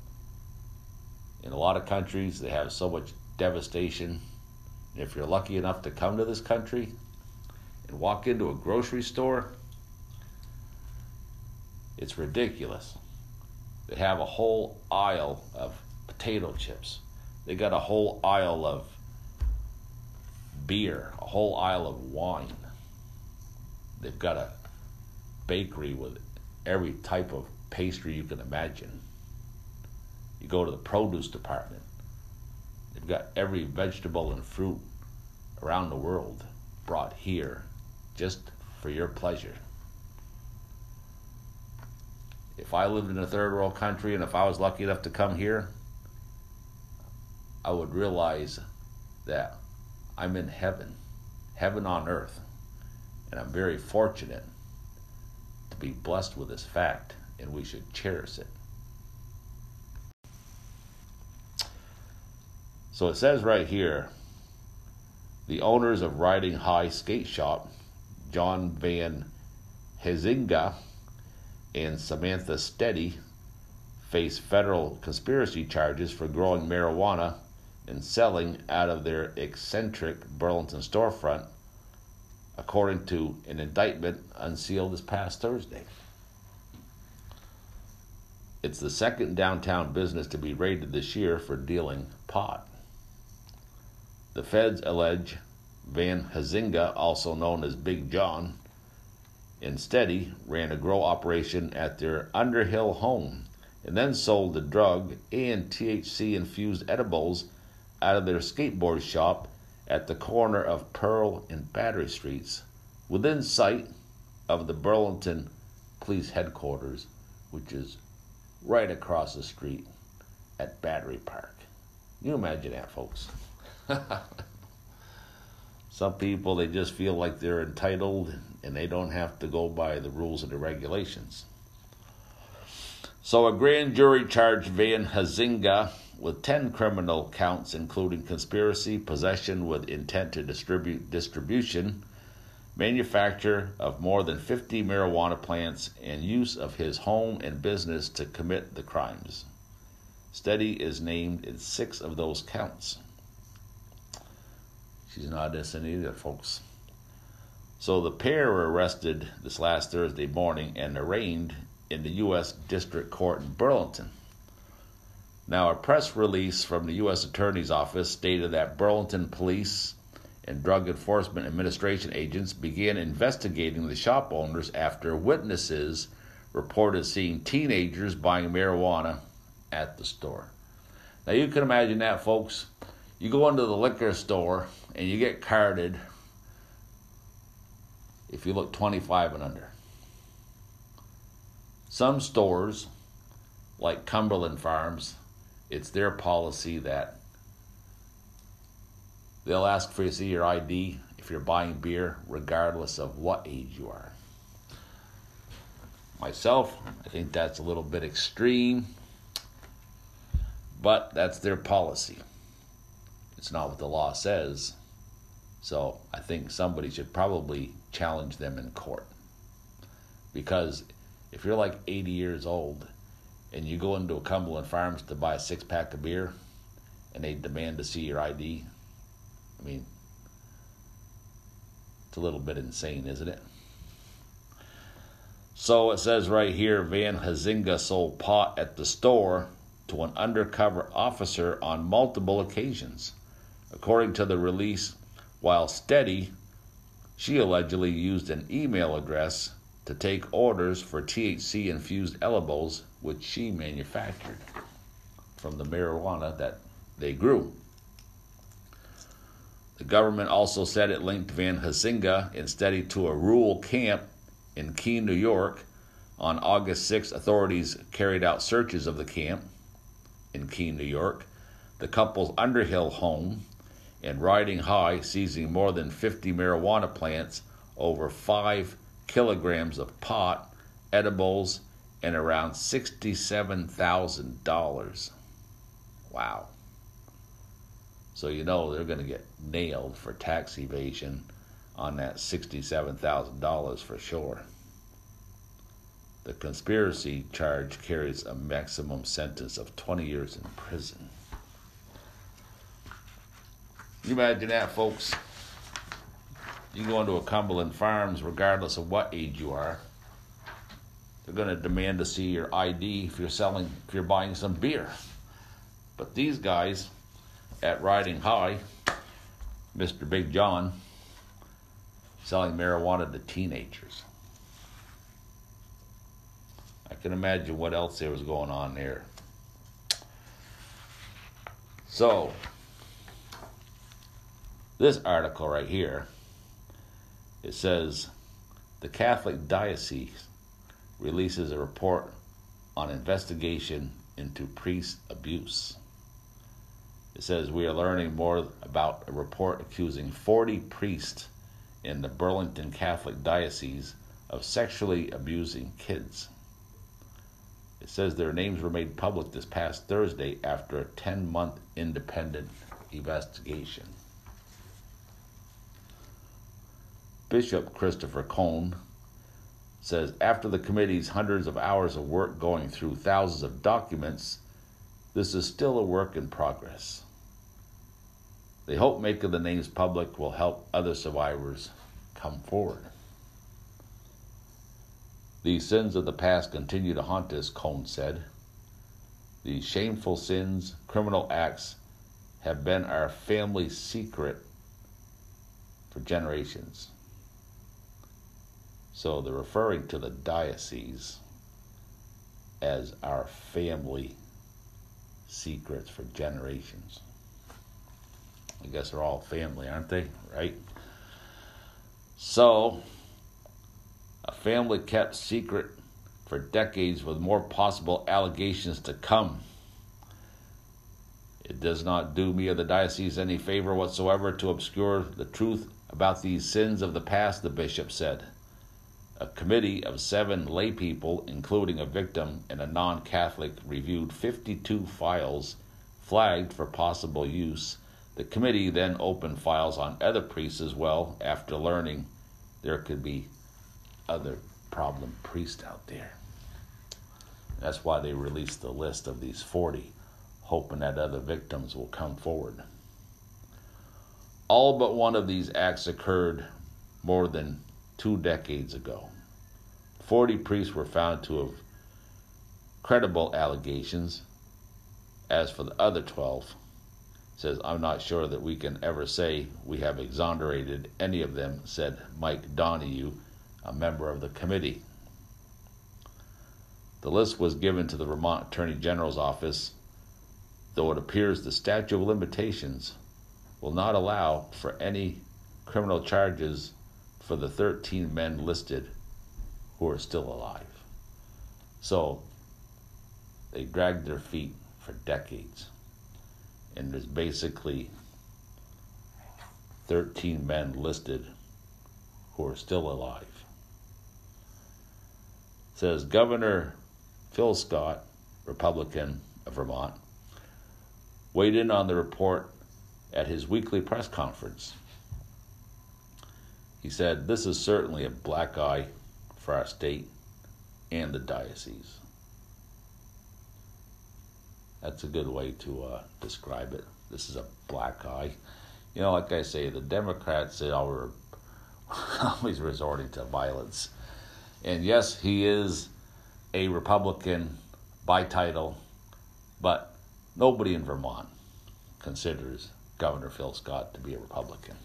in a lot of countries, they have so much devastation. And if you're lucky enough to come to this country and walk into a grocery store, it's ridiculous. They have a whole aisle of potato chips. They got a whole aisle of beer, a whole aisle of wine. They've got a bakery with every type of pastry you can imagine. You go to the produce department, they've got every vegetable and fruit around the world brought here just for your pleasure. If I lived in a third world country and if I was lucky enough to come here, I would realize that I'm in heaven, heaven on earth, and I'm very fortunate to be blessed with this fact, and we should cherish it. So it says right here the owners of Riding High Skate Shop, John Van Hazinga and Samantha Steady, face federal conspiracy charges for growing marijuana and selling out of their eccentric Burlington storefront, according to an indictment unsealed this past Thursday. It's the second downtown business to be raided this year for dealing pot. The feds allege Van Hazinga, also known as Big John, and Steady ran a grow operation at their Underhill home and then sold the drug and THC infused edibles out of their skateboard shop at the corner of Pearl and Battery Streets, within sight of the Burlington Police Headquarters, which is right across the street at Battery Park. You imagine that, folks. Some people, they just feel like they're entitled and they don't have to go by the rules and the regulations. So, a grand jury charged Van Hazinga with 10 criminal counts, including conspiracy, possession with intent to distribute, distribution, manufacture of more than 50 marijuana plants, and use of his home and business to commit the crimes. Steady is named in six of those counts. She's not innocent either, folks. So the pair were arrested this last Thursday morning and arraigned in the U.S. District Court in Burlington. Now, a press release from the U.S. Attorney's Office stated that Burlington Police and Drug Enforcement Administration agents began investigating the shop owners after witnesses reported seeing teenagers buying marijuana at the store. Now, you can imagine that, folks. You go into the liquor store and you get carded if you look 25 and under. Some stores, like Cumberland Farms, it's their policy that they'll ask for you to see your ID if you're buying beer, regardless of what age you are. Myself, I think that's a little bit extreme, but that's their policy. It's not what the law says. So I think somebody should probably challenge them in court. Because if you're like 80 years old and you go into a Cumberland Farms to buy a six pack of beer and they demand to see your ID, I mean, it's a little bit insane, isn't it? So it says right here Van Hazinga sold pot at the store to an undercover officer on multiple occasions. According to the release, while steady, she allegedly used an email address to take orders for THC infused edibles, which she manufactured from the marijuana that they grew. The government also said it linked Van Hazinga and Steady to a rural camp in Keene, New York. On August 6, authorities carried out searches of the camp in Keene, New York, the couple's Underhill home, and Riding High, seizing more than 50 marijuana plants, over 5 kilograms of pot, edibles, and around $67,000. Wow. So you know they're going to get nailed for tax evasion on that $67,000 for sure. The conspiracy charge carries a maximum sentence of 20 years in prison. You imagine that, folks? You go into a Cumberland Farms, regardless of what age you are, they're going to demand to see your ID if you're selling, if you're buying some beer. But these guys at Riding High, Mr. Big John, selling marijuana to teenagers. I can imagine what else there was going on there. So, this article right here, it says the Catholic Diocese releases a report on investigation into priest abuse. It says we are learning more about a report accusing 40 priests in the Burlington Catholic Diocese of sexually abusing kids. It says their names were made public this past Thursday after a 10 month independent investigation. Bishop Christopher Coyne says after the committee's hundreds of hours of work going through thousands of documents, this is still a work in progress. They hope making the names public will help other survivors come forward. These sins of the past continue to haunt us, Coyne said. These shameful sins, criminal acts, have been our family secret for generations. So they're referring to the diocese as our family secrets for generations. I guess they're all family, aren't they? Right? So, a family kept secret for decades with more possible allegations to come. It does not do me or the diocese any favor whatsoever to obscure the truth about these sins of the past, the bishop said. A committee of seven lay people, including a victim and a non Catholic, reviewed 52 files flagged for possible use. The committee then opened files on other priests as well after learning there could be other problem priests out there. That's why they released the list of these 40, hoping that other victims will come forward. All but one of these acts occurred more than two decades ago. 40 priests were found to have credible allegations. As for the other 12, says, I'm not sure that we can ever say we have exonerated any of them, said Mike Donahue, a member of the committee. The list was given to the Vermont Attorney General's office, though it appears the statute of limitations will not allow for any criminal charges for the 13 men listed who are still alive. So they dragged their feet for decades. And there's basically 13 men listed who are still alive. It says Governor Phil Scott, Republican of Vermont, weighed in on the report at his weekly press conference. He said, This is certainly a black eye for our state and the diocese. That's a good way to uh, describe it. This is a black eye. You know, like I say, the Democrats they are always resorting to violence. And yes, he is a Republican by title, but nobody in Vermont considers Governor Phil Scott to be a Republican.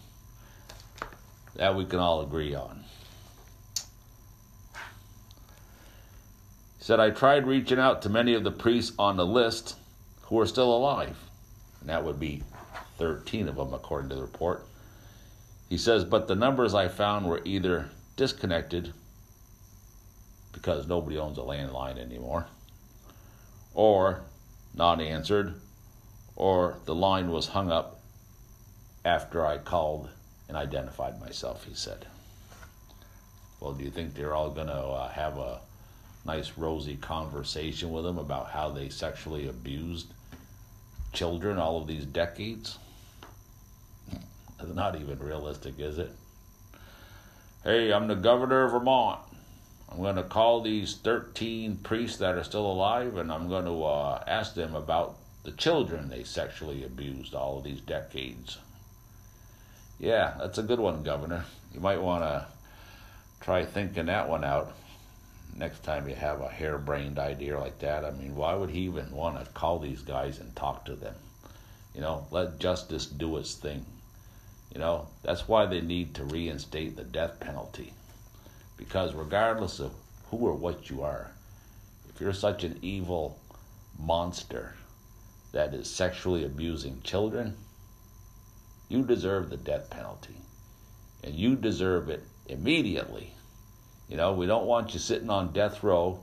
That we can all agree on. He said, I tried reaching out to many of the priests on the list who are still alive. And that would be 13 of them, according to the report. He says, but the numbers I found were either disconnected because nobody owns a landline anymore, or not answered, or the line was hung up after I called and identified myself, he said. Well, do you think they're all going to uh, have a nice, rosy conversation with him about how they sexually abused children all of these decades? It's not even realistic, is it? Hey, I'm the governor of Vermont. I'm going to call these 13 priests that are still alive and I'm going to uh, ask them about the children they sexually abused all of these decades. Yeah, that's a good one, Governor. You might want to try thinking that one out next time you have a harebrained idea like that. I mean, why would he even want to call these guys and talk to them? You know, let justice do its thing. You know, that's why they need to reinstate the death penalty. Because regardless of who or what you are, if you're such an evil monster that is sexually abusing children, you deserve the death penalty. And you deserve it immediately. You know, we don't want you sitting on death row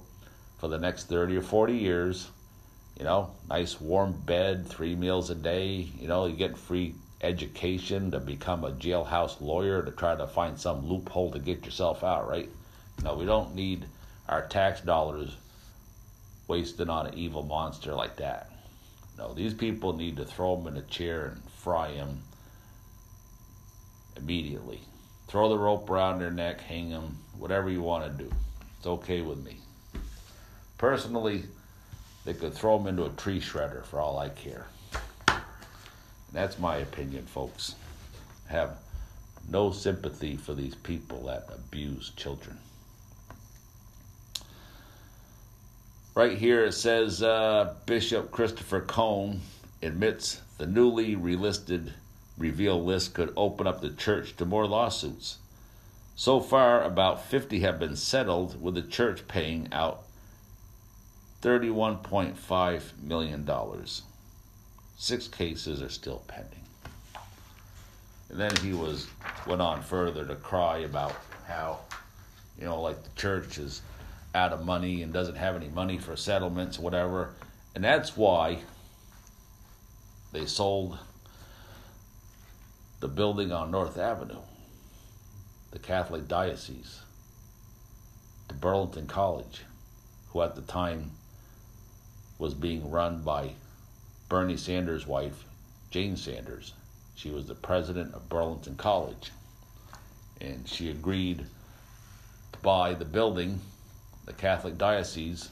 for the next 30 or 40 years. You know, nice warm bed, three meals a day. You know, you get free education to become a jailhouse lawyer to try to find some loophole to get yourself out, right? No, we don't need our tax dollars wasted on an evil monster like that. No, these people need to throw them in a chair and fry them immediately. Throw the rope around their neck, hang them, whatever you want to do. It's okay with me. Personally, they could throw them into a tree shredder for all I care. That's my opinion, folks. I have no sympathy for these people that abuse children. Right here it says uh, Bishop Christopher Coyne admits the newly relisted reveal list could open up the church to more lawsuits. So far, about 50 have been settled, with the church paying out $31.5 million. Six cases are still pending. And then he was went on further to cry about how, you know, like the church is out of money and doesn't have any money for settlements, whatever. And that's why they sold the building on North Avenue, the Catholic Diocese, to Burlington College, who at the time was being run by Bernie Sanders' wife, Jane Sanders. She was the president of Burlington College. And she agreed to buy the building, the Catholic Diocese,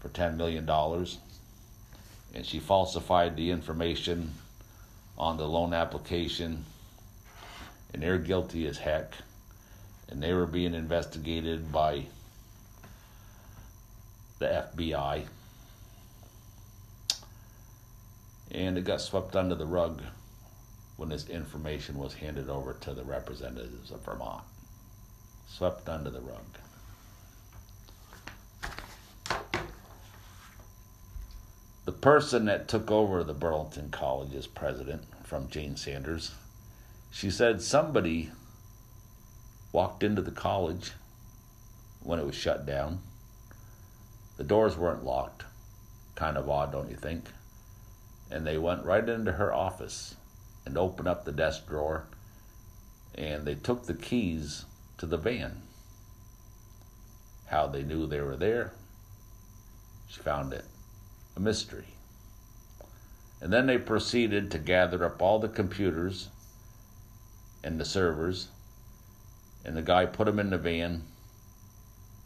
for $10 million. And she falsified the information on the loan application. And they're guilty as heck. And they were being investigated by the FBI and it got swept under the rug when this information was handed over to the representatives of Vermont. Swept under the rug. The person that took over the Burlington College as president from Jane Sanders, she said somebody walked into the college when it was shut down. The doors weren't locked. Kind of odd, don't you think? and they went right into her office and opened up the desk drawer and they took the keys to the van. How they knew they were there, she found it a mystery. And then they proceeded to gather up all the computers and the servers, and the guy put them in the van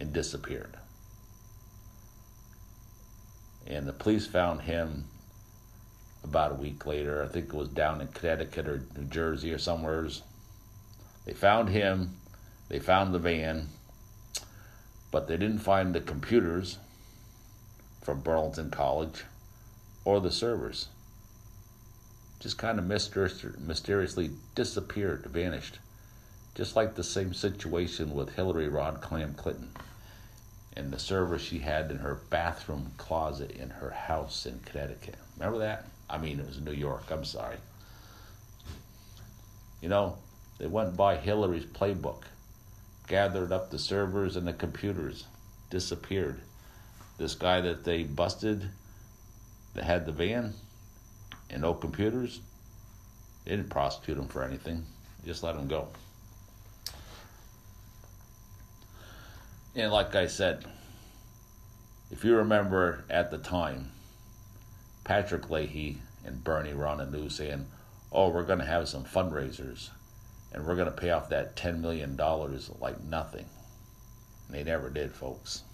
and disappeared. And the police found him about a week later. I think it was down in Connecticut or New Jersey or somewheres. They found him, they found the van, but they didn't find the computers from Burlington College or the servers. Just kind of mysteriously disappeared, vanished. Just like the same situation with Hillary Rod Clam Clinton and the server she had in her bathroom closet in her house in Connecticut. Remember that? I mean, it was New York. I'm sorry. You know, they went by Hillary's playbook, gathered up the servers and the computers, disappeared. This guy that they busted that had the van and no computers, they didn't prosecute him for anything, just let him go. And like I said, if you remember at the time, Patrick Leahy and Bernie were on the news saying, oh, we're going to have some fundraisers and we're going to pay off that $10 million like nothing. And they never did, folks.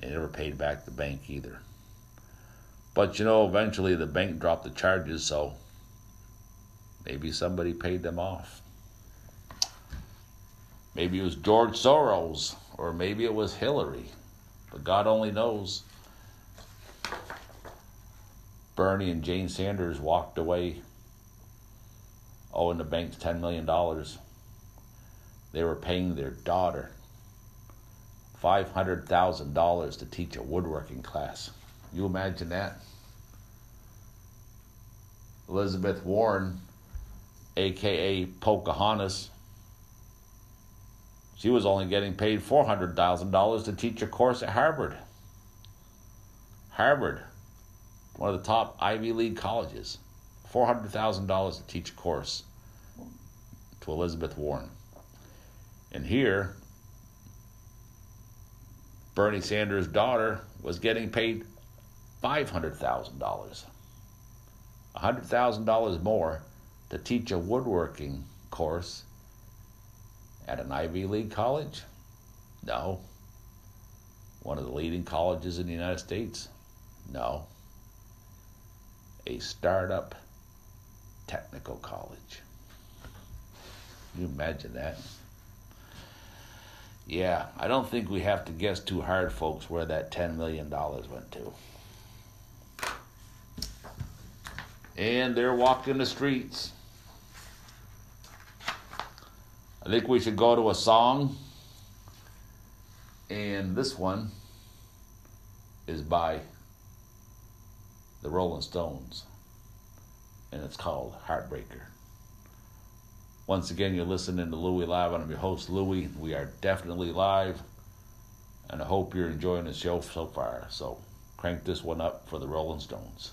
They never paid back the bank either. But you know, eventually the bank dropped the charges, so maybe somebody paid them off. Maybe it was George Soros, or maybe it was Hillary. But God only knows. Bernie and Jane Sanders walked away owing the banks $10 million. They were paying their daughter $500,000 to teach a woodworking class. You imagine that? Elizabeth Warren, aka Pocahontas, she was only getting paid $400,000 to teach a course at Harvard. Harvard, one of the top Ivy League colleges. $400,000 to teach a course to Elizabeth Warren. And here, Bernie Sanders' daughter was getting paid $500,000. $100,000 more to teach a woodworking course at an Ivy League college? No. One of the leading colleges in the United States? No. A startup technical college. Can you imagine that? Yeah, I don't think we have to guess too hard, folks, where that $10 million went to. And they're walking the streets. I think we should go to a song. And this one is by the Rolling Stones. And it's called Heartbreaker. Once again, you're listening to Louie Live. I'm your host, Louie. We are definitely live. And I hope you're enjoying the show so far. So crank this one up for the Rolling Stones.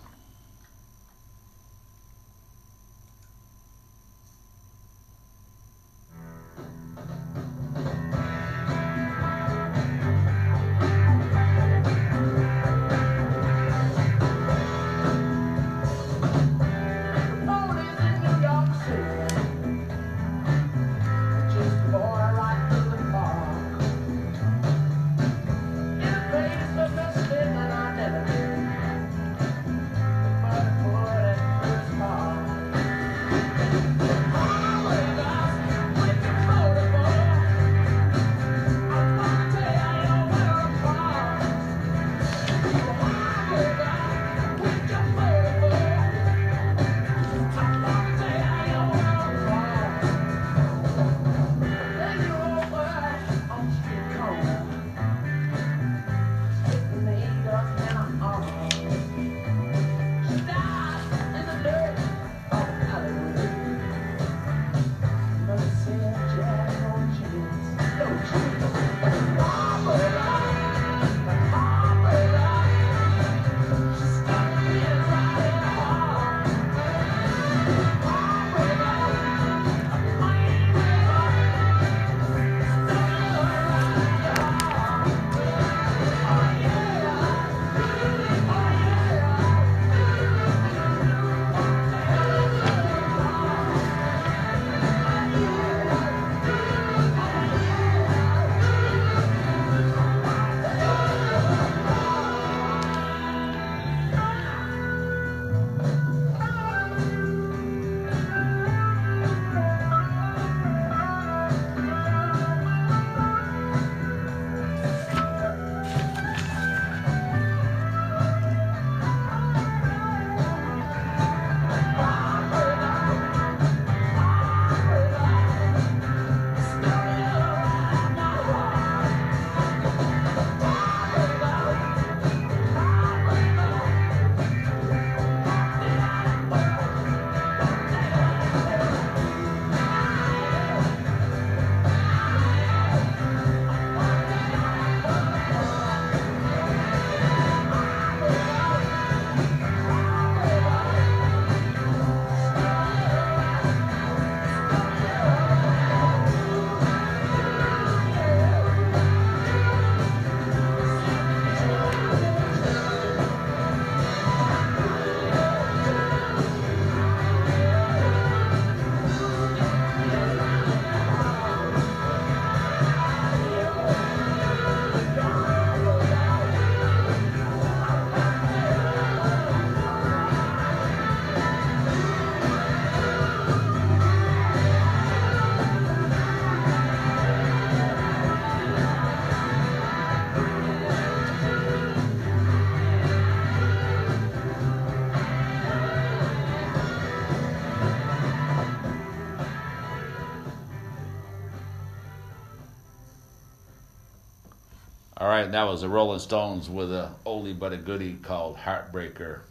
That was the Rolling Stones with a oldie but a goodie called Heartbreaker.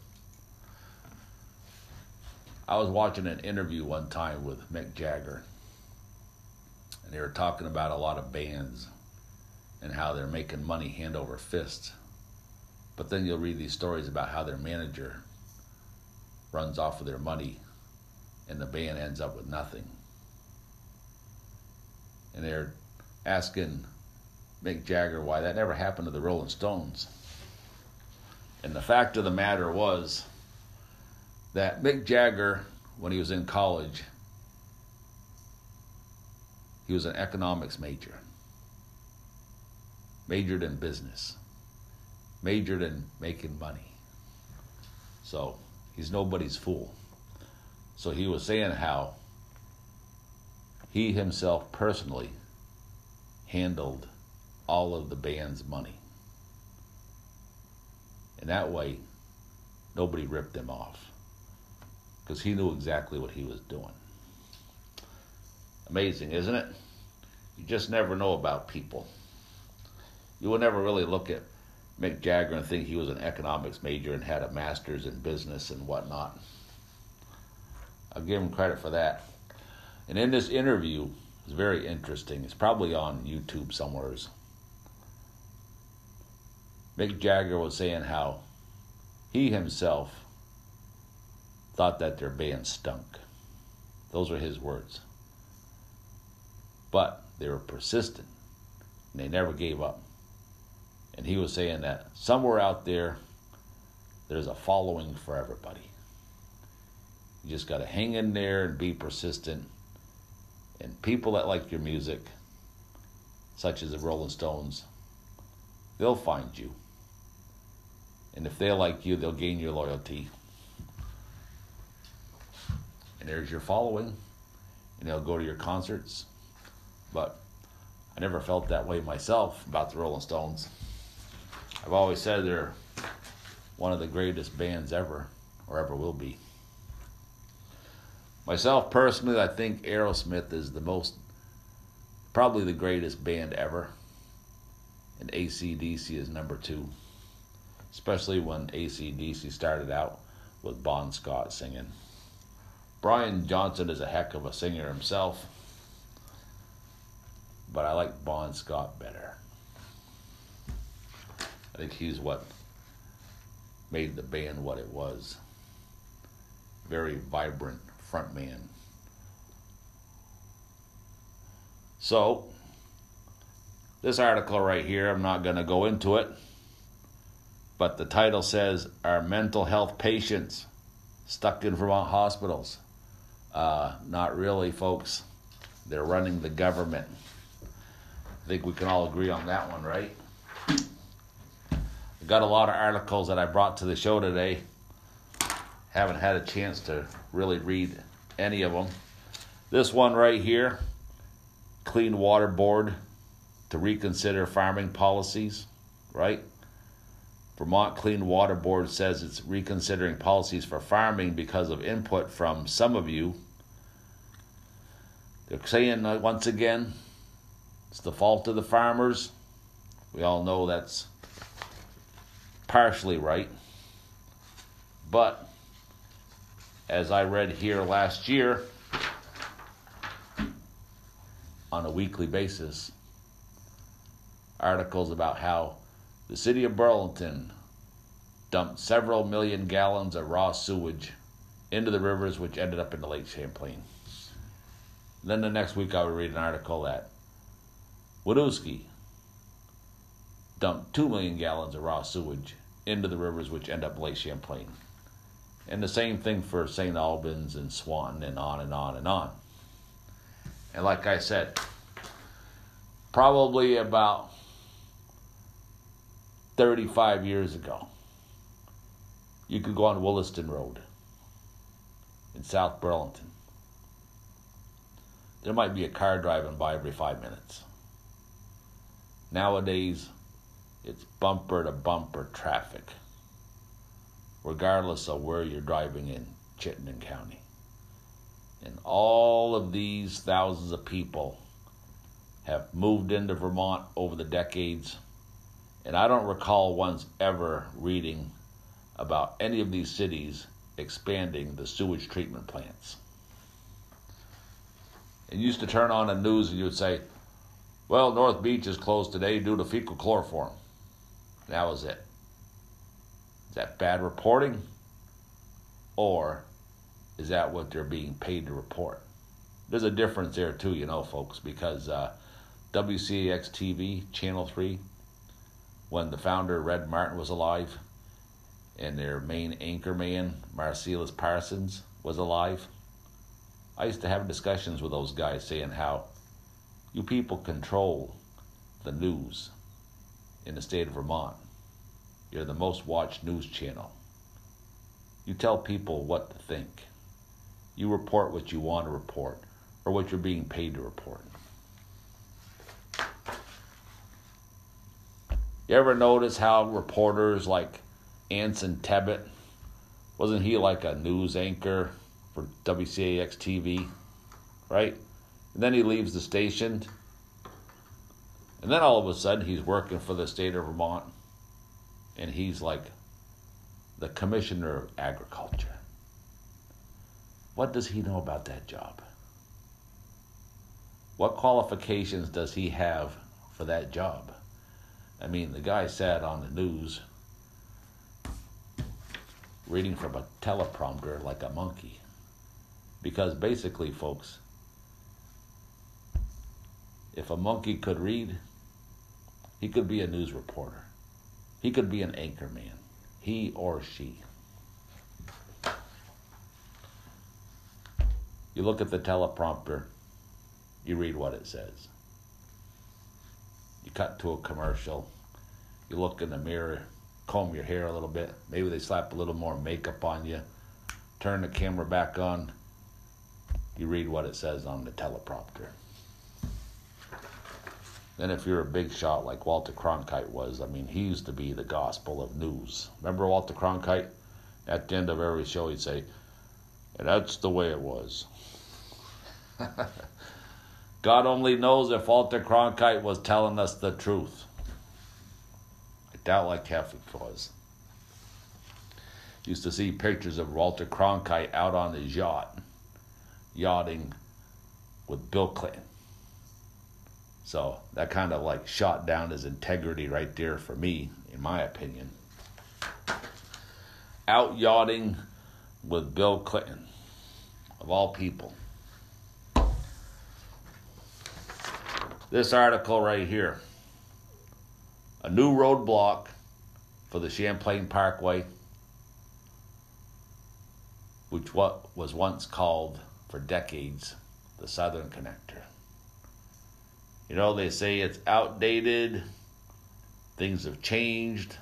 I was watching an interview one time with Mick Jagger, and they were talking about a lot of bands and how they're making money hand over fist. But then you'll read these stories about how their manager runs off with their money and the band ends up with nothing. And they're asking Mick Jagger why that never happened to the Rolling Stones. And the fact of the matter was that Mick Jagger, when he was in college, he was an economics major, majored in business, majored in making money. So he's nobody's fool. So he was saying how he himself personally handled all of the band's money. And that way, nobody ripped him off because he knew exactly what he was doing. Amazing, isn't it? You just never know about people. You will never really look at Mick Jagger and think he was an economics major and had a master's in business and whatnot. I'll give him credit for that. And in this interview, it's very interesting. It's probably on YouTube somewheres. Mick Jagger was saying how he himself thought that their band stunk. Those were his words. But they were persistent and they never gave up. And he was saying that somewhere out there, there's a following for everybody. You just got to hang in there and be persistent. And people that like your music, such as the Rolling Stones, they'll find you. And if they like you, they'll gain your loyalty. And there's your following. And they'll go to your concerts. But I never felt that way myself about the Rolling Stones. I've always said they're one of the greatest bands ever, or ever will be. Myself personally, I think Aerosmith is the most, probably the greatest band ever. And ACDC is number two. Especially when ACDC started out with Bon Scott singing. Brian Johnson is a heck of a singer himself, but I like Bon Scott better. I think he's what made the band what it was. Very vibrant front man. So, this article right here, I'm not going to go into it, but the title says Our mental health patients stuck in Vermont hospitals? Uh, not really, folks. They're running the government. I think we can all agree on that one, right? I got a lot of articles that I brought to the show today. Haven't had a chance to really read any of them. This one right here Clean Water Board to reconsider farming policies, right? Vermont Clean Water Board says it's reconsidering policies for farming because of input from some of you. They're saying uh, once again, it's the fault of the farmers. We all know that's partially right. But as I read here last year, on a weekly basis, articles about how the city of Burlington dumped several million gallons of raw sewage into the rivers, which ended up in the Lake Champlain. Then the next week, I would read an article that Winooski dumped 2 million gallons of raw sewage into the rivers, which end up Lake Champlain. And the same thing for St. Albans and Swanton and on and on and on. And like I said, probably about 35 years ago, you could go on Williston Road in South Burlington. There might be a car driving by every five minutes. Nowadays, it's bumper to bumper traffic, regardless of where you're driving in Chittenden County. And all of these thousands of people have moved into Vermont over the decades And I don't recall once ever reading about any of these cities expanding the sewage treatment plants. And you used to turn on the news and you would say, well, North Beach is closed today due to fecal coliform. And that was it. Is that bad reporting? Or is that what they're being paid to report? There's a difference there too, you know, folks, because uh, TV, Channel 3, when the founder, Red Martin, was alive, and their main anchor man, Marselis Parsons, was alive, I used to have discussions with those guys saying how you people control the news in the state of Vermont. You're the most watched news channel. You tell people what to think. You report what you want to report or what you're being paid to report. You ever notice how reporters like Anson Tebbetts, wasn't he like a news anchor for WCAX TV, right? And then he leaves the station, and then all of a sudden he's working for the state of Vermont, and he's like the commissioner of agriculture. What does he know about that job? What qualifications does he have for that job? I mean, the guy sat on the news reading from a teleprompter like a monkey. Because basically, folks, if a monkey could read, he could be a news reporter. He could be an anchor man. He or she. You look at the teleprompter, you read what it says. You cut to a commercial, you look in the mirror, comb your hair a little bit, maybe they slap a little more makeup on you, turn the camera back on, you read what it says on the teleprompter. Then, if you're a big shot like Walter Cronkite was, I mean, he used to be the gospel of news. Remember Walter Cronkite? At the end of every show, he'd say, and that's the way it was. God only knows if Walter Cronkite was telling us the truth. I doubt like half it was. Used to see pictures of Walter Cronkite out on his yacht, yachting with Bill Clinton. So that kind of like shot down his integrity right there for me, in my opinion. Out yachting with Bill Clinton, of all people. This article right here a new roadblock for the Champlain Parkway, which what was once called for decades the Southern Connector. You know, they say it's outdated, things have changed,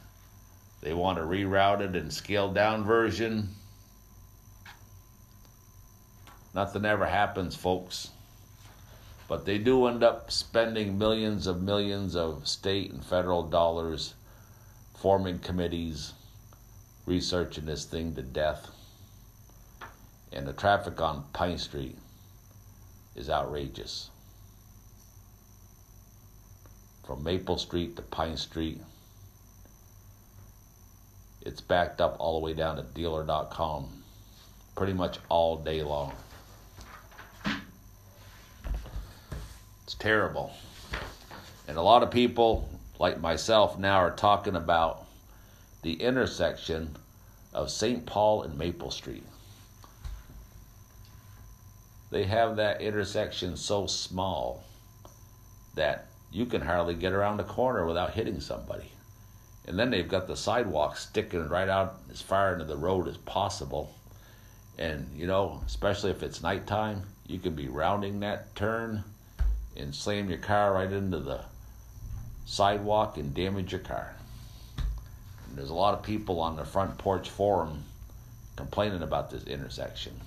they want a rerouted and scaled down version. Nothing ever happens, folks. But they do end up spending millions of millions of state and federal dollars forming committees, researching this thing to death. And the traffic on Pine Street is outrageous. From Maple Street to Pine Street, it's backed up all the way down to dealer.com pretty much all day long. Terrible. And a lot of people, like myself, now are talking about the intersection of St. Paul and Maple Street. They have that intersection so small that you can hardly get around the corner without hitting somebody. And then they've got the sidewalk sticking right out as far into the road as possible. And, you know, especially if it's nighttime, you can be rounding that turn and slam your car right into the sidewalk and damage your car. And there's a lot of people on the front porch forum complaining about this intersection.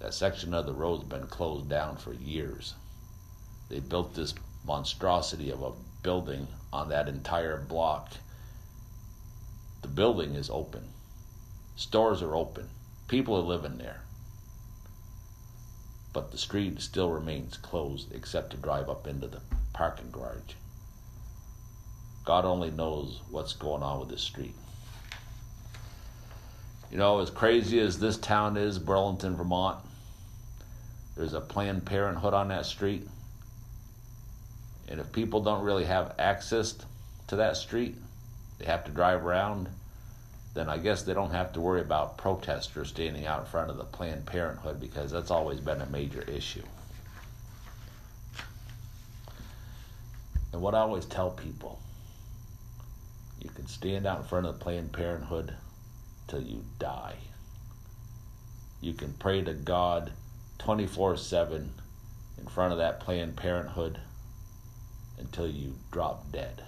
That section of the road's been closed down for years. They built this monstrosity of a building on that entire block. The building is open. Stores are open. People are living there. but the street still remains closed except to drive up into the parking garage. God only knows what's going on with this street. You know, as crazy as this town is, Burlington, Vermont, there's a Planned Parenthood on that street. And if people don't really have access to that street, they have to drive around, then I guess they don't have to worry about protesters standing out in front of the Planned Parenthood because that's always been a major issue. And what I always tell people you can stand out in front of the Planned Parenthood till you die. You can pray to God 24 7 in front of that Planned Parenthood until you drop dead.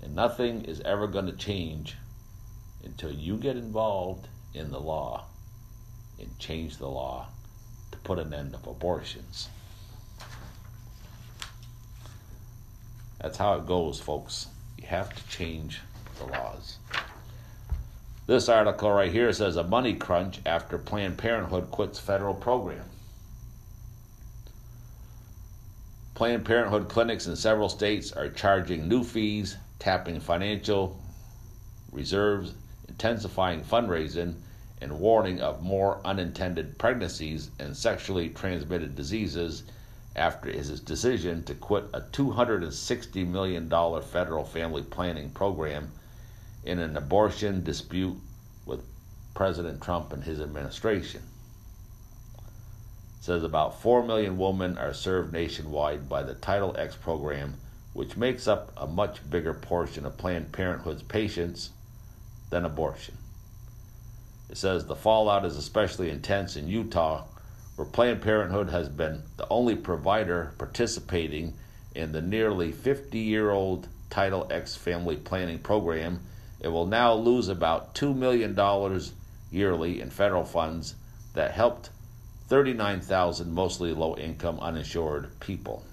And nothing is ever going to change until you get involved in the law and change the law to put an end of abortions. That's how it goes, folks. You have to change the laws. This article right here says a money crunch after Planned Parenthood quits federal program. Planned Parenthood clinics in several states are charging new fees, tapping financial reserves, intensifying fundraising, and warning of more unintended pregnancies and sexually transmitted diseases after his decision to quit a $260 million federal family planning program in an abortion dispute with President Trump and his administration. Says about 4 million women are served nationwide by the Title X program, which makes up a much bigger portion of Planned Parenthood's patients than abortion. It says the fallout is especially intense in Utah, where Planned Parenthood has been the only provider participating in the nearly 50 year old Title X family planning program it will now lose about $2 million yearly in federal funds that helped 39,000 mostly low income uninsured people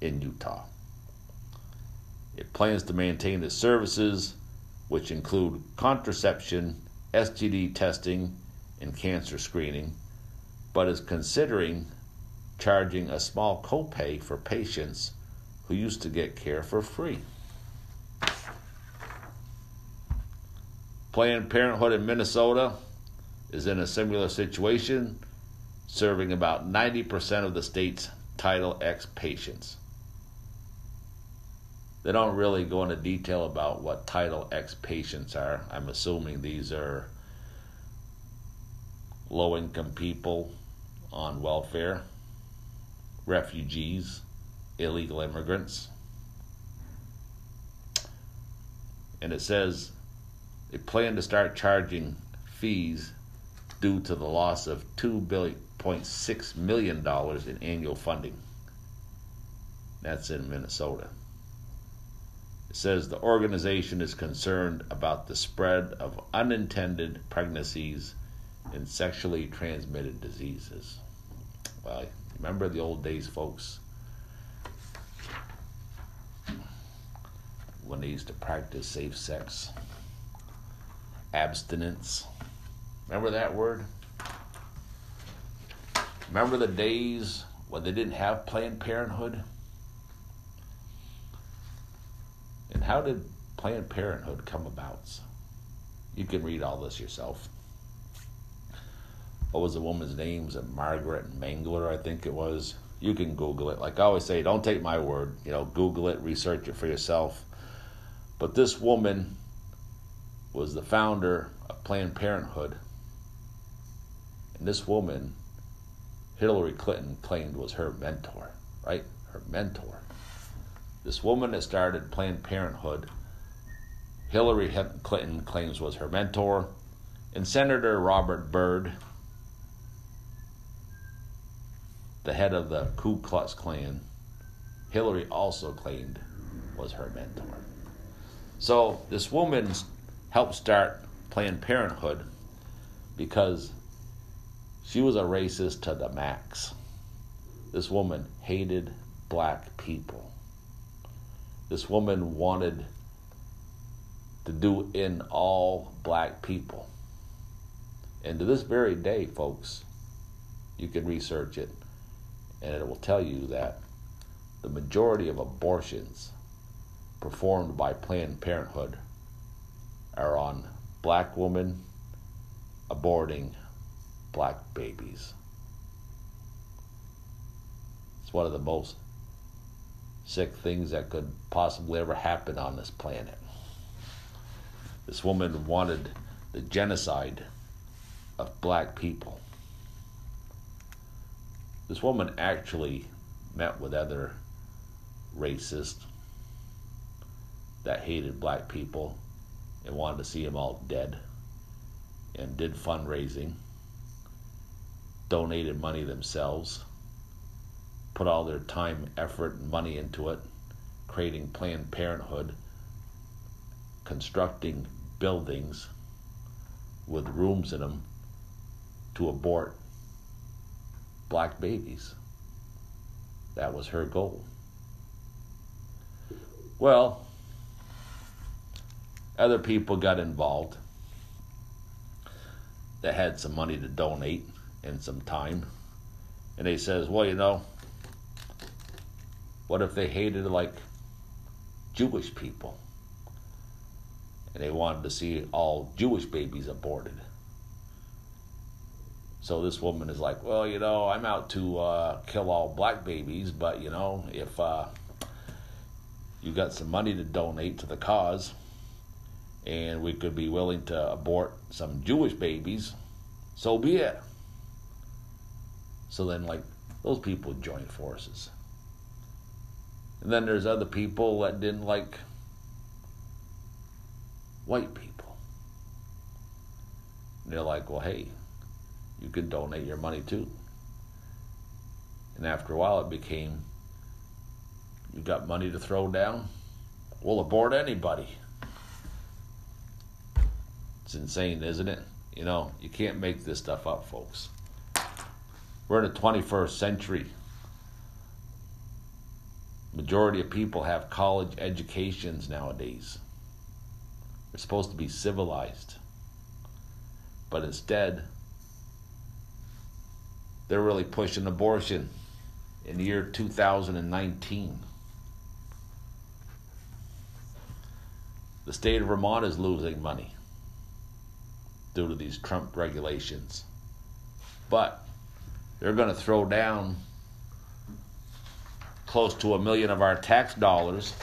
in Utah. It plans to maintain its services, which include contraception, STD testing, and cancer screening, but is considering charging a small copay for patients who used to get care for free. Planned Parenthood in Minnesota is in a similar situation, serving about 90% of the state's Title X patients. They don't really go into detail about what Title X patients are. I'm assuming these are low income people on welfare, refugees, illegal immigrants. And it says they plan to start charging fees due to the loss of $2.6 million in annual funding. That's in Minnesota. Says the organization is concerned about the spread of unintended pregnancies and sexually transmitted diseases. Well, remember the old days, folks, when they used to practice safe sex? abstinence. Remember that word? Remember the days when they didn't have Planned Parenthood? And how did Planned Parenthood come about? You can read all this yourself. What was the woman's name? Was it Margaret Mangler? I think it was. You can Google it. Like I always say, don't take my word. You know, Google it, research it for yourself. But this woman was the founder of Planned Parenthood. And this woman, Hillary Clinton, claimed was her mentor, right? Her mentor. This woman that started Planned Parenthood, Hillary Clinton claims was her mentor. And Senator Robert Byrd, the head of the Ku Klux Klan, Hillary also claimed was her mentor. So this woman helped start Planned Parenthood because she was a racist to the max. This woman hated black people. This woman wanted to do in all black people. And to this very day, folks, You can research it, and it will tell you that the majority of abortions performed by Planned Parenthood are on black women aborting black babies. It's one of the most sick things that could possibly ever happen on this planet. This woman wanted the genocide of black people. This woman actually met with other racists that hated black people and wanted to see them all dead and did fundraising, donated money themselves, put all their time, effort, and money into it, creating Planned Parenthood, constructing buildings with rooms in them to abort black babies. That was her goal. Well, other people got involved that had some money to donate and some time. And they says, well, you know, what if they hated like Jewish people? And they wanted to see all Jewish babies aborted. So this woman is like, well, you know, I'm out to uh, kill all black babies, but you know, if uh, you got some money to donate to the cause, and we could be willing to abort some Jewish babies, so be it. So then, like, those people join forces. And then there's other people that didn't like white people. And they're like, well, hey, you can donate your money too. And after a while, it became you got money to throw down? We'll abort anybody. It's insane, isn't it? You know, you can't make this stuff up, folks. We're in the 21st century. Majority of people have college educations nowadays. They're supposed to be civilized. But instead, they're really pushing abortion in the year 2019. The state of Vermont is losing money due to these Trump regulations. But they're going to throw down close to a million of our tax dollars,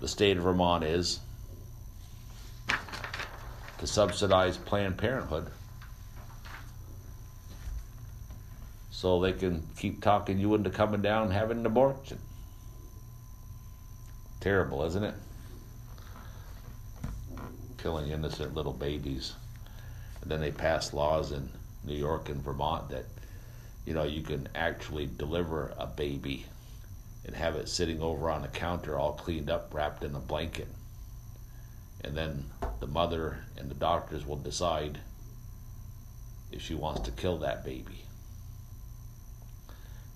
the state of Vermont is, to subsidize Planned Parenthood. So they can keep talking you into coming down and having an abortion. Terrible, isn't it? Killing innocent little babies. And then they pass laws in New York and Vermont that, you know, you can actually deliver a baby and have it sitting over on a counter all cleaned up, wrapped in a blanket. And then the mother and the doctors will decide if she wants to kill that baby.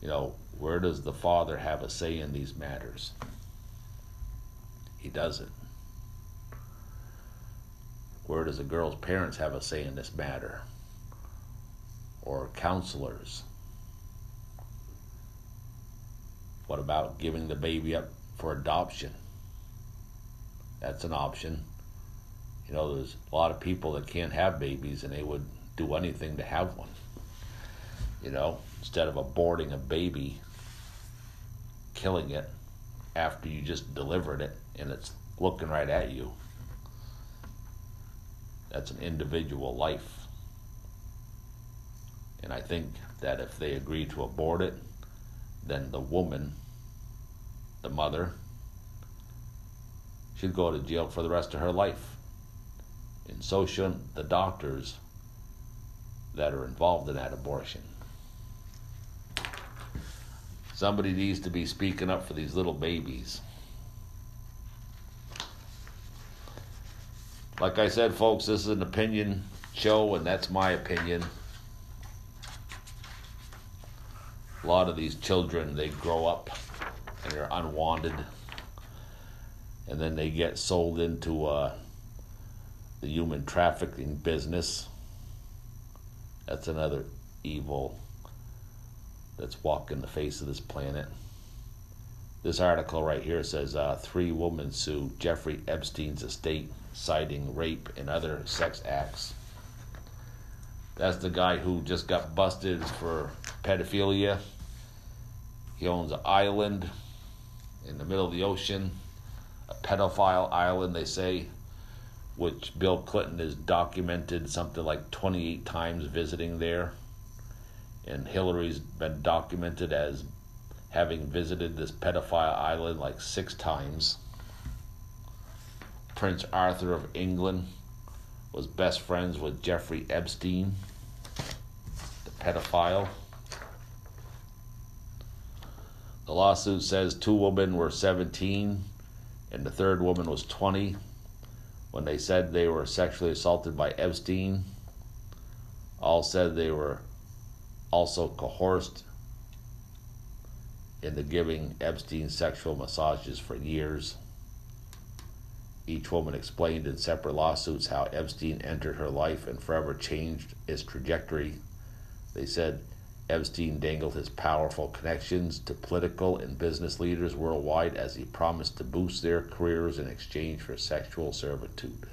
You know, where does the father have a say in these matters? He doesn't. Where does a girl's parents have a say in this matter? Or counselors? What about giving the baby up for adoption? That's an option. You know, there's a lot of people that can't have babies and they would do anything to have one. You know, instead of aborting a baby, killing it after you just delivered it and it's looking right at you. That's an individual life. And I think that if they agree to abort it, then the woman, the mother, she'd go to jail for the rest of her life. And so shouldn't the doctors that are involved in that abortion. Somebody needs to be speaking up for these little babies. Like I said, folks, this is an opinion show, and that's my opinion. A lot of these children, they grow up and they're unwanted, and then they get sold into uh, the human trafficking business. That's another evil that's walking the face of this planet. This article right here says uh, three women sue Jeffrey Epstein's estate, citing rape and other sex acts. That's the guy who just got busted for pedophilia. He owns an island in the middle of the ocean, a pedophile island, they say, which Bill Clinton has documented something like 28 times visiting there. And Hillary's been documented as having visited this pedophile island like six times. Prince Arthur of England was best friends with Jeffrey Epstein, the pedophile. The lawsuit says two women were 17 and the third woman was 20 when they said they were sexually assaulted by Epstein. All said they were also coerced into giving Epstein sexual massages for years. Each woman explained in separate lawsuits how Epstein entered her life and forever changed its trajectory. They said Epstein dangled his powerful connections to political and business leaders worldwide as he promised to boost their careers in exchange for sexual servitude.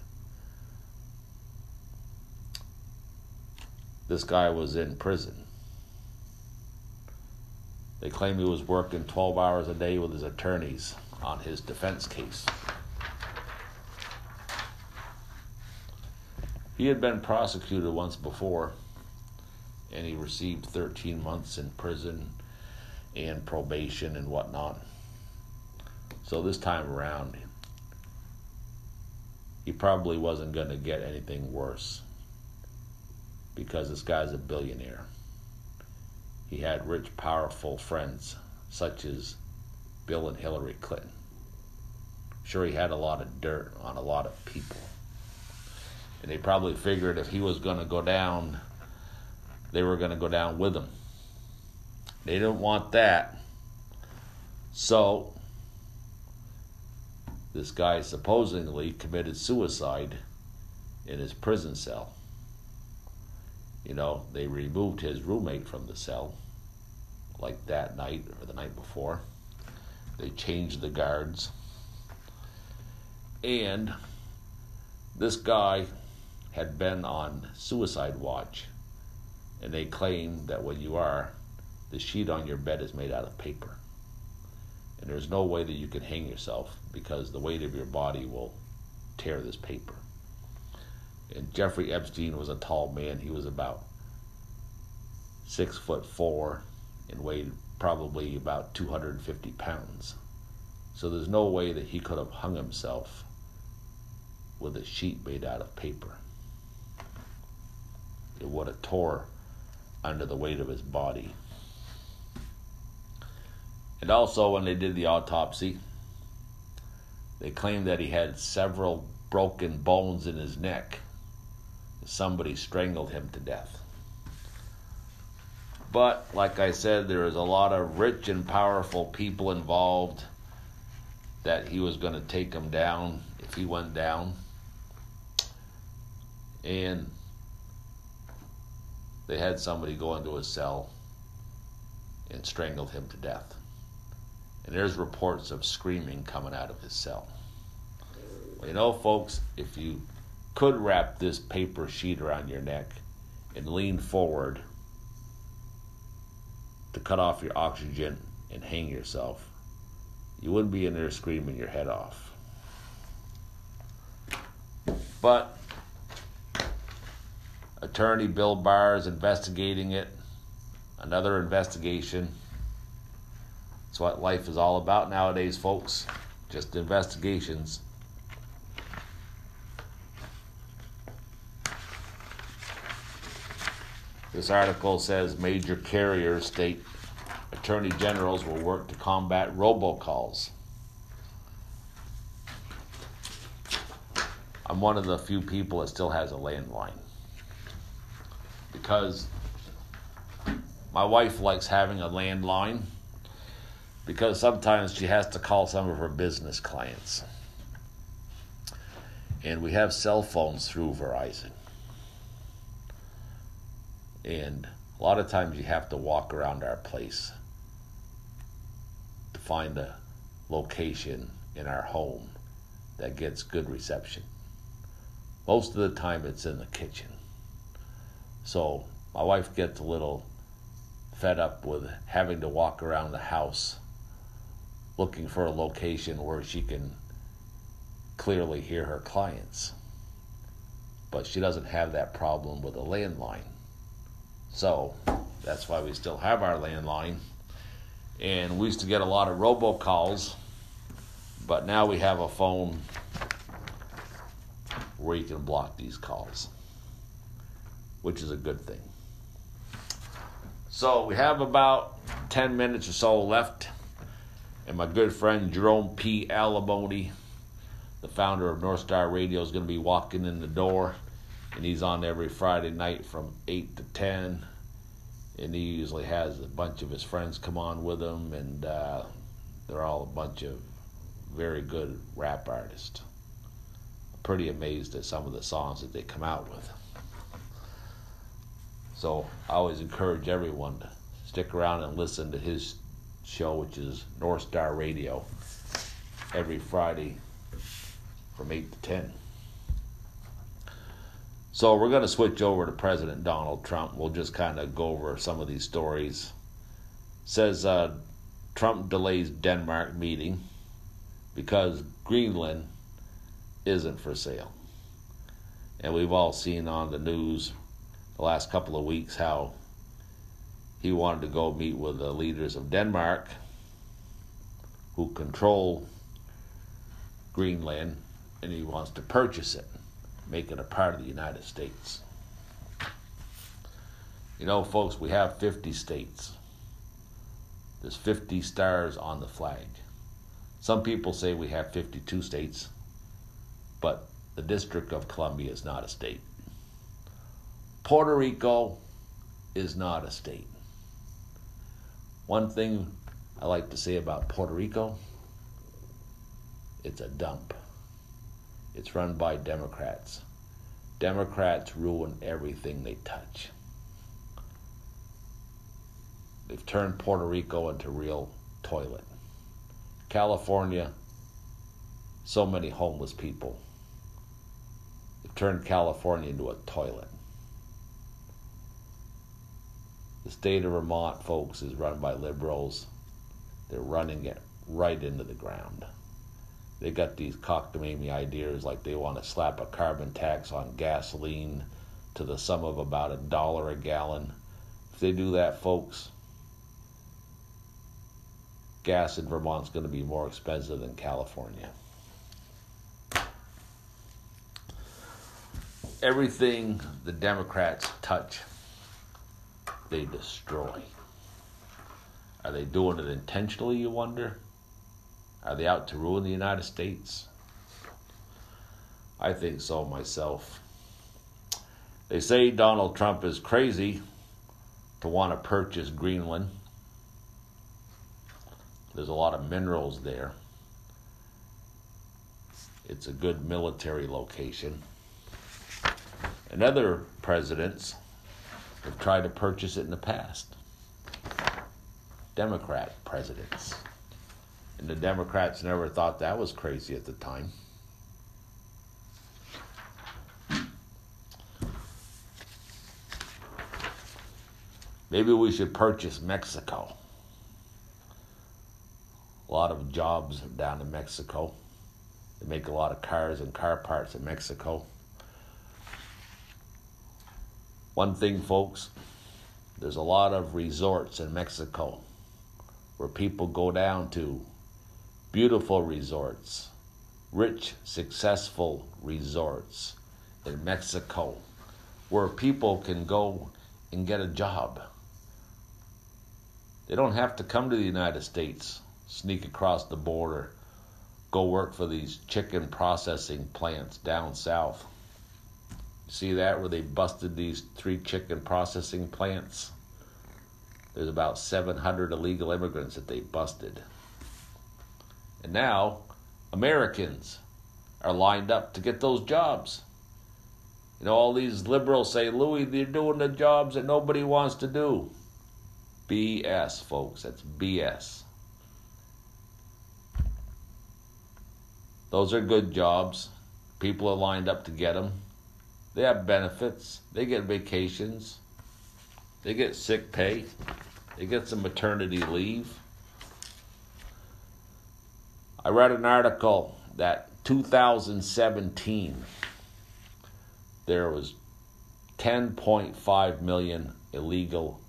This guy was in prison. They claim he was working 12 hours a day with his attorneys on his defense case. He had been prosecuted once before, and he received 13 months in prison and probation and whatnot. So this time around, he probably wasn't going to get anything worse because this guy's a billionaire. He had rich, powerful friends such as Bill and Hillary Clinton. Sure, he had a lot of dirt on a lot of people. And they probably figured if he was going to go down, they were going to go down with him. They didn't want that. So, this guy supposedly committed suicide in his prison cell. You know, they removed his roommate from the cell, like that night or the night before. They changed the guards. And this guy had been on suicide watch. And they claim that when you are, the sheet on your bed is made out of paper. And there's no way that you can hang yourself because the weight of your body will tear this paper. And Jeffrey Epstein was a tall man. He was about six foot four and weighed probably about 250 pounds. So there's no way that he could have hung himself with a sheet made out of paper. It would have tore under the weight of his body. And also, when they did the autopsy, they claimed that he had several broken bones in his neck. Somebody strangled him to death. But, like I said, there is a lot of rich and powerful people involved that he was going to take him down if he went down. And they had somebody go into his cell and strangled him to death. And there's reports of screaming coming out of his cell. Well, you know, folks, if you could wrap this paper sheet around your neck and lean forward to cut off your oxygen and hang yourself, you wouldn't be in there screaming your head off. But attorney Bill Barr is investigating it. Another investigation. That's what life is all about nowadays, folks. Just investigations. This article says major carriers state attorney generals will work to combat robocalls. I'm one of the few people that still has a landline because my wife likes having a landline because sometimes she has to call some of her business clients. And we have cell phones through Verizon. And A lot of times you have to walk around our place to find a location in our home that gets good reception. Most of the time it's in the kitchen. So my wife gets a little fed up with having to walk around the house looking for a location where she can clearly hear her clients. But she doesn't have that problem with a landline. So that's why we still have our landline. And we used to get a lot of robocalls, but now we have a phone where you can block these calls, which is a good thing. So we have about 10 minutes or so left. And my good friend Jerome P. Alimony, the founder of North Star Radio, is going to be walking in the door. And he's on every Friday night from 8 to 10. And he usually has a bunch of his friends come on with him. And uh, they're all a bunch of very good rap artists. I'm pretty amazed at some of the songs that they come out with. So I always encourage everyone to stick around and listen to his show, which is North Star Radio, every Friday from 8 to 10. So we're going to switch over to President Donald Trump. We'll just kind of go over some of these stories. Says uh, Trump delays Denmark meeting because Greenland isn't for sale. And we've all seen on the news the last couple of weeks how he wanted to go meet with the leaders of Denmark who control Greenland and he wants to purchase it, make it a part of the United States. You know, folks, we have 50 states. There's 50 stars on the flag. Some people say we have 52 states, but the District of Columbia is not a state. Puerto Rico is not a state. One thing I like to say about Puerto Rico it's a dump. It's run by Democrats. Democrats ruin everything they touch. They've turned Puerto Rico into real toilet. California, so many homeless people. They've turned California into a toilet. The state of Vermont, folks, is run by liberals. They're running it right into the ground. They got these cockamamie ideas like they want to slap a carbon tax on gasoline to the sum of about a dollar a gallon. If they do that, folks, gas in Vermont's going to be more expensive than California. Everything the Democrats touch, they destroy. Are they doing it intentionally, you wonder? Are they out to ruin the United States? I think so myself. They say Donald Trump is crazy to want to purchase Greenland. There's a lot of minerals there. It's a good military location. And other presidents have tried to purchase it in the past. Democrat presidents. And the Democrats never thought that was crazy at the time. Maybe we should purchase Mexico. A lot of jobs down in Mexico. They make a lot of cars and car parts in Mexico. One thing, folks, there's a lot of resorts in Mexico where people go down to beautiful resorts, rich, successful resorts in Mexico where people can go and get a job. They don't have to come to the United States, sneak across the border, go work for these chicken processing plants down south. See that where they busted these three chicken processing plants? There's about 700 illegal immigrants that they busted. And now Americans are lined up to get those jobs. You know, all these liberals say, Louis, they're doing the jobs that nobody wants to do. BS, folks. That's BS. Those are good jobs. People are lined up to get them. They have benefits. They get vacations. They get sick pay. They get some maternity leave. I read an article that 2017 there was 10.5 million illegal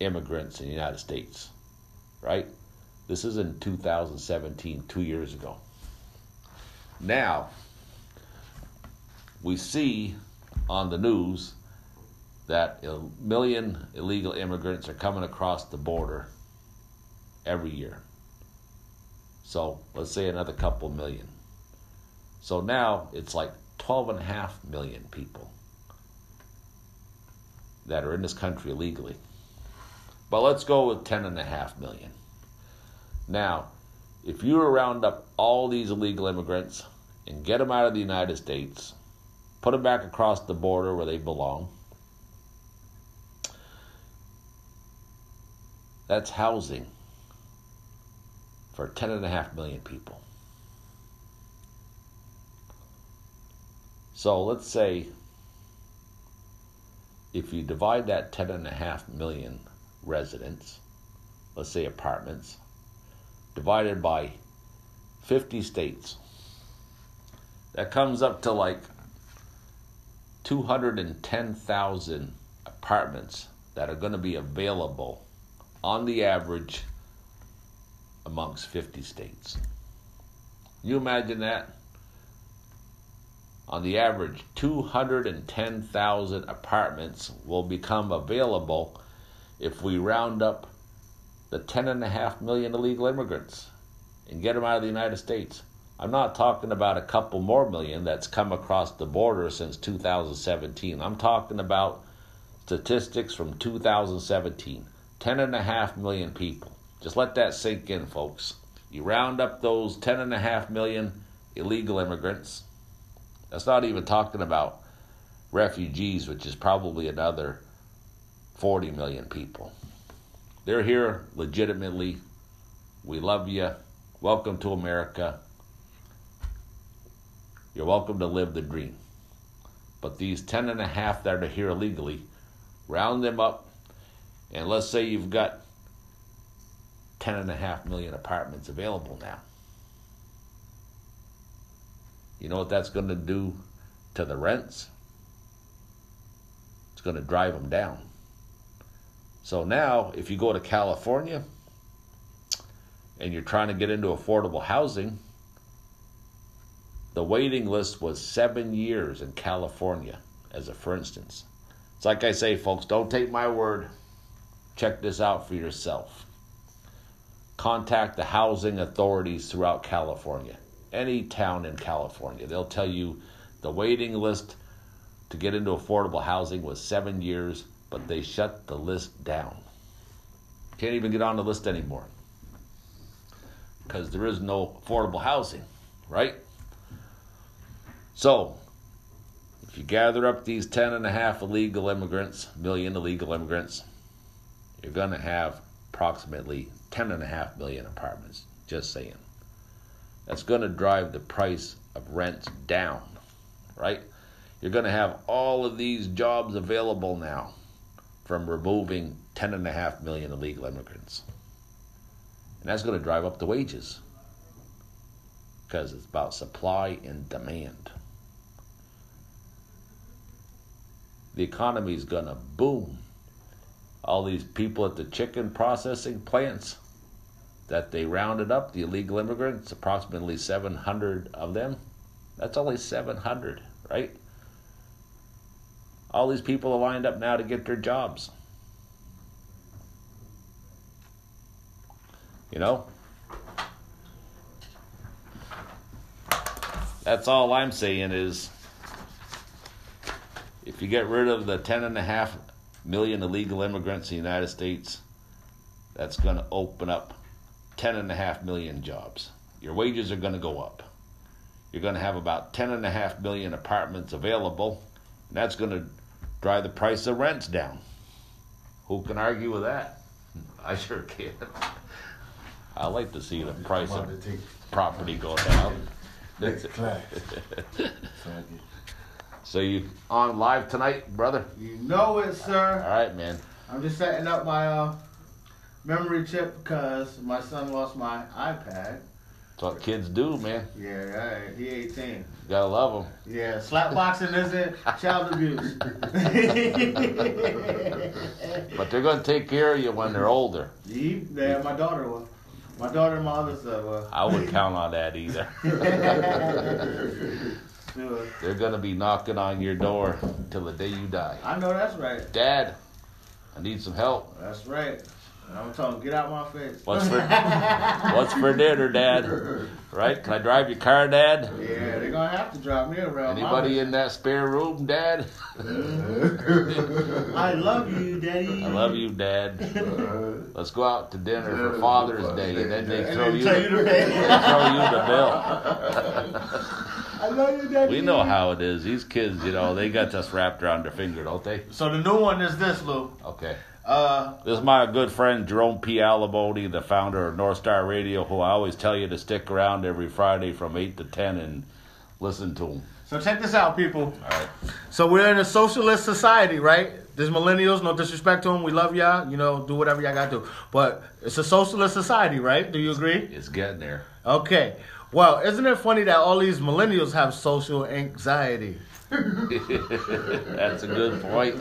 immigrants in the United States. Right? This is in 2017, 2 years ago. Now, we see on the news that a million illegal immigrants are coming across the border every year. So let's say another couple million. So now it's like 12 and a half million people that are in this country illegally. But let's go with 10 and a half million. Now, if you round up all these illegal immigrants and get them out of the United States, put them back across the border where they belong, that's housing for 10.5 million people. So let's say if you divide that 10.5 million residents, let's say apartments, divided by 50 states, that comes up to like 210,000 apartments that are going to be available on the average amongst 50 states. You imagine that? On the average, 210,000 apartments will become available if we round up the 10.5 million illegal immigrants and get them out of the United States. I'm not talking about a couple more million that's come across the border since 2017. I'm talking about statistics from 2017. 10.5 million people. Just let that sink in, folks. You round up those 10.5 million illegal immigrants. That's not even talking about refugees, which is probably another 40 million people. They're here legitimately. We love you. Welcome to America. You're welcome to live the dream. But these 10 and a half that are here illegally, round them up, and let's say you've got 10 and a half million apartments available now. You know what that's going to do to the rents? It's going to drive them down. So now, if you go to California and you're trying to get into affordable housing, the waiting list was seven years in California, as a for instance. It's like I say, folks, don't take my word. Check this out for yourself. Contact the housing authorities throughout California, any town in California. They'll tell you the waiting list to get into affordable housing was seven years, but they shut the list down. Can't even get on the list anymore because there is no affordable housing, right? So, if you gather up these 10 and a half illegal immigrants, million illegal immigrants, you're going to have approximately 10 and a half million apartments, just saying. That's going to drive the price of rents down, right? You're going to have all of these jobs available now from removing 10 and a half million illegal immigrants. And that's going to drive up the wages because it's about supply and demand. The economy is going to boom. All these people at the chicken processing plants that they rounded up, the illegal immigrants, approximately 700 of them, that's only 700, right? All these people are lined up now to get their jobs. You know? That's all I'm saying is if you get rid of the 10.5 million illegal immigrants in the United States, that's going to open up 10.5 million jobs. Your wages are going to go up. You're going to have about 10.5 million apartments available, and That's going to drive the price of rents down. Who can argue with that? I sure can. I like to see the price of property go down. So you on live tonight, brother? You know it, sir. All right, man. I'm just setting up my uh, memory chip because my son lost my iPad. That's what kids do, man. Yeah, right. He 18. You gotta love them. Yeah, slapboxing isn't child abuse. But they're gonna take care of you when they're older. He, yeah, my daughter will. My daughter and my other son will. I wouldn't count on that either. Sure. They're gonna be knocking on your door till the day you die. I know that's right. Dad, I need some help. That's right. And I'm telling him, get out my face. What's for What's for dinner, Dad? Right? Can I drive your car, Dad? Yeah, they're gonna have to drive me around. Anybody in that spare room, Dad? I love you, Daddy. I love you, Dad. Let's go out to dinner for Father's Day, and then they And throw then you the, you to they pay. throw you the bill. I love you, Daddy. We know how it is. These kids, you know, they got this wrapped around their finger, don't they? So the new one is this, Lou. Okay. Uh, This is my good friend Jerome P. Alabody, the founder of North Star Radio, who I always tell you to stick around every Friday from 8 to 10 and listen to him. so check this out, people. All right. So we're in a socialist society, right? There's millennials, no disrespect to them. We love y'all. You know, do whatever y'all got to do. But it's a socialist society, right? Do you agree? It's getting there. Okay. Well, isn't it funny that all these millennials have social anxiety? That's a good point.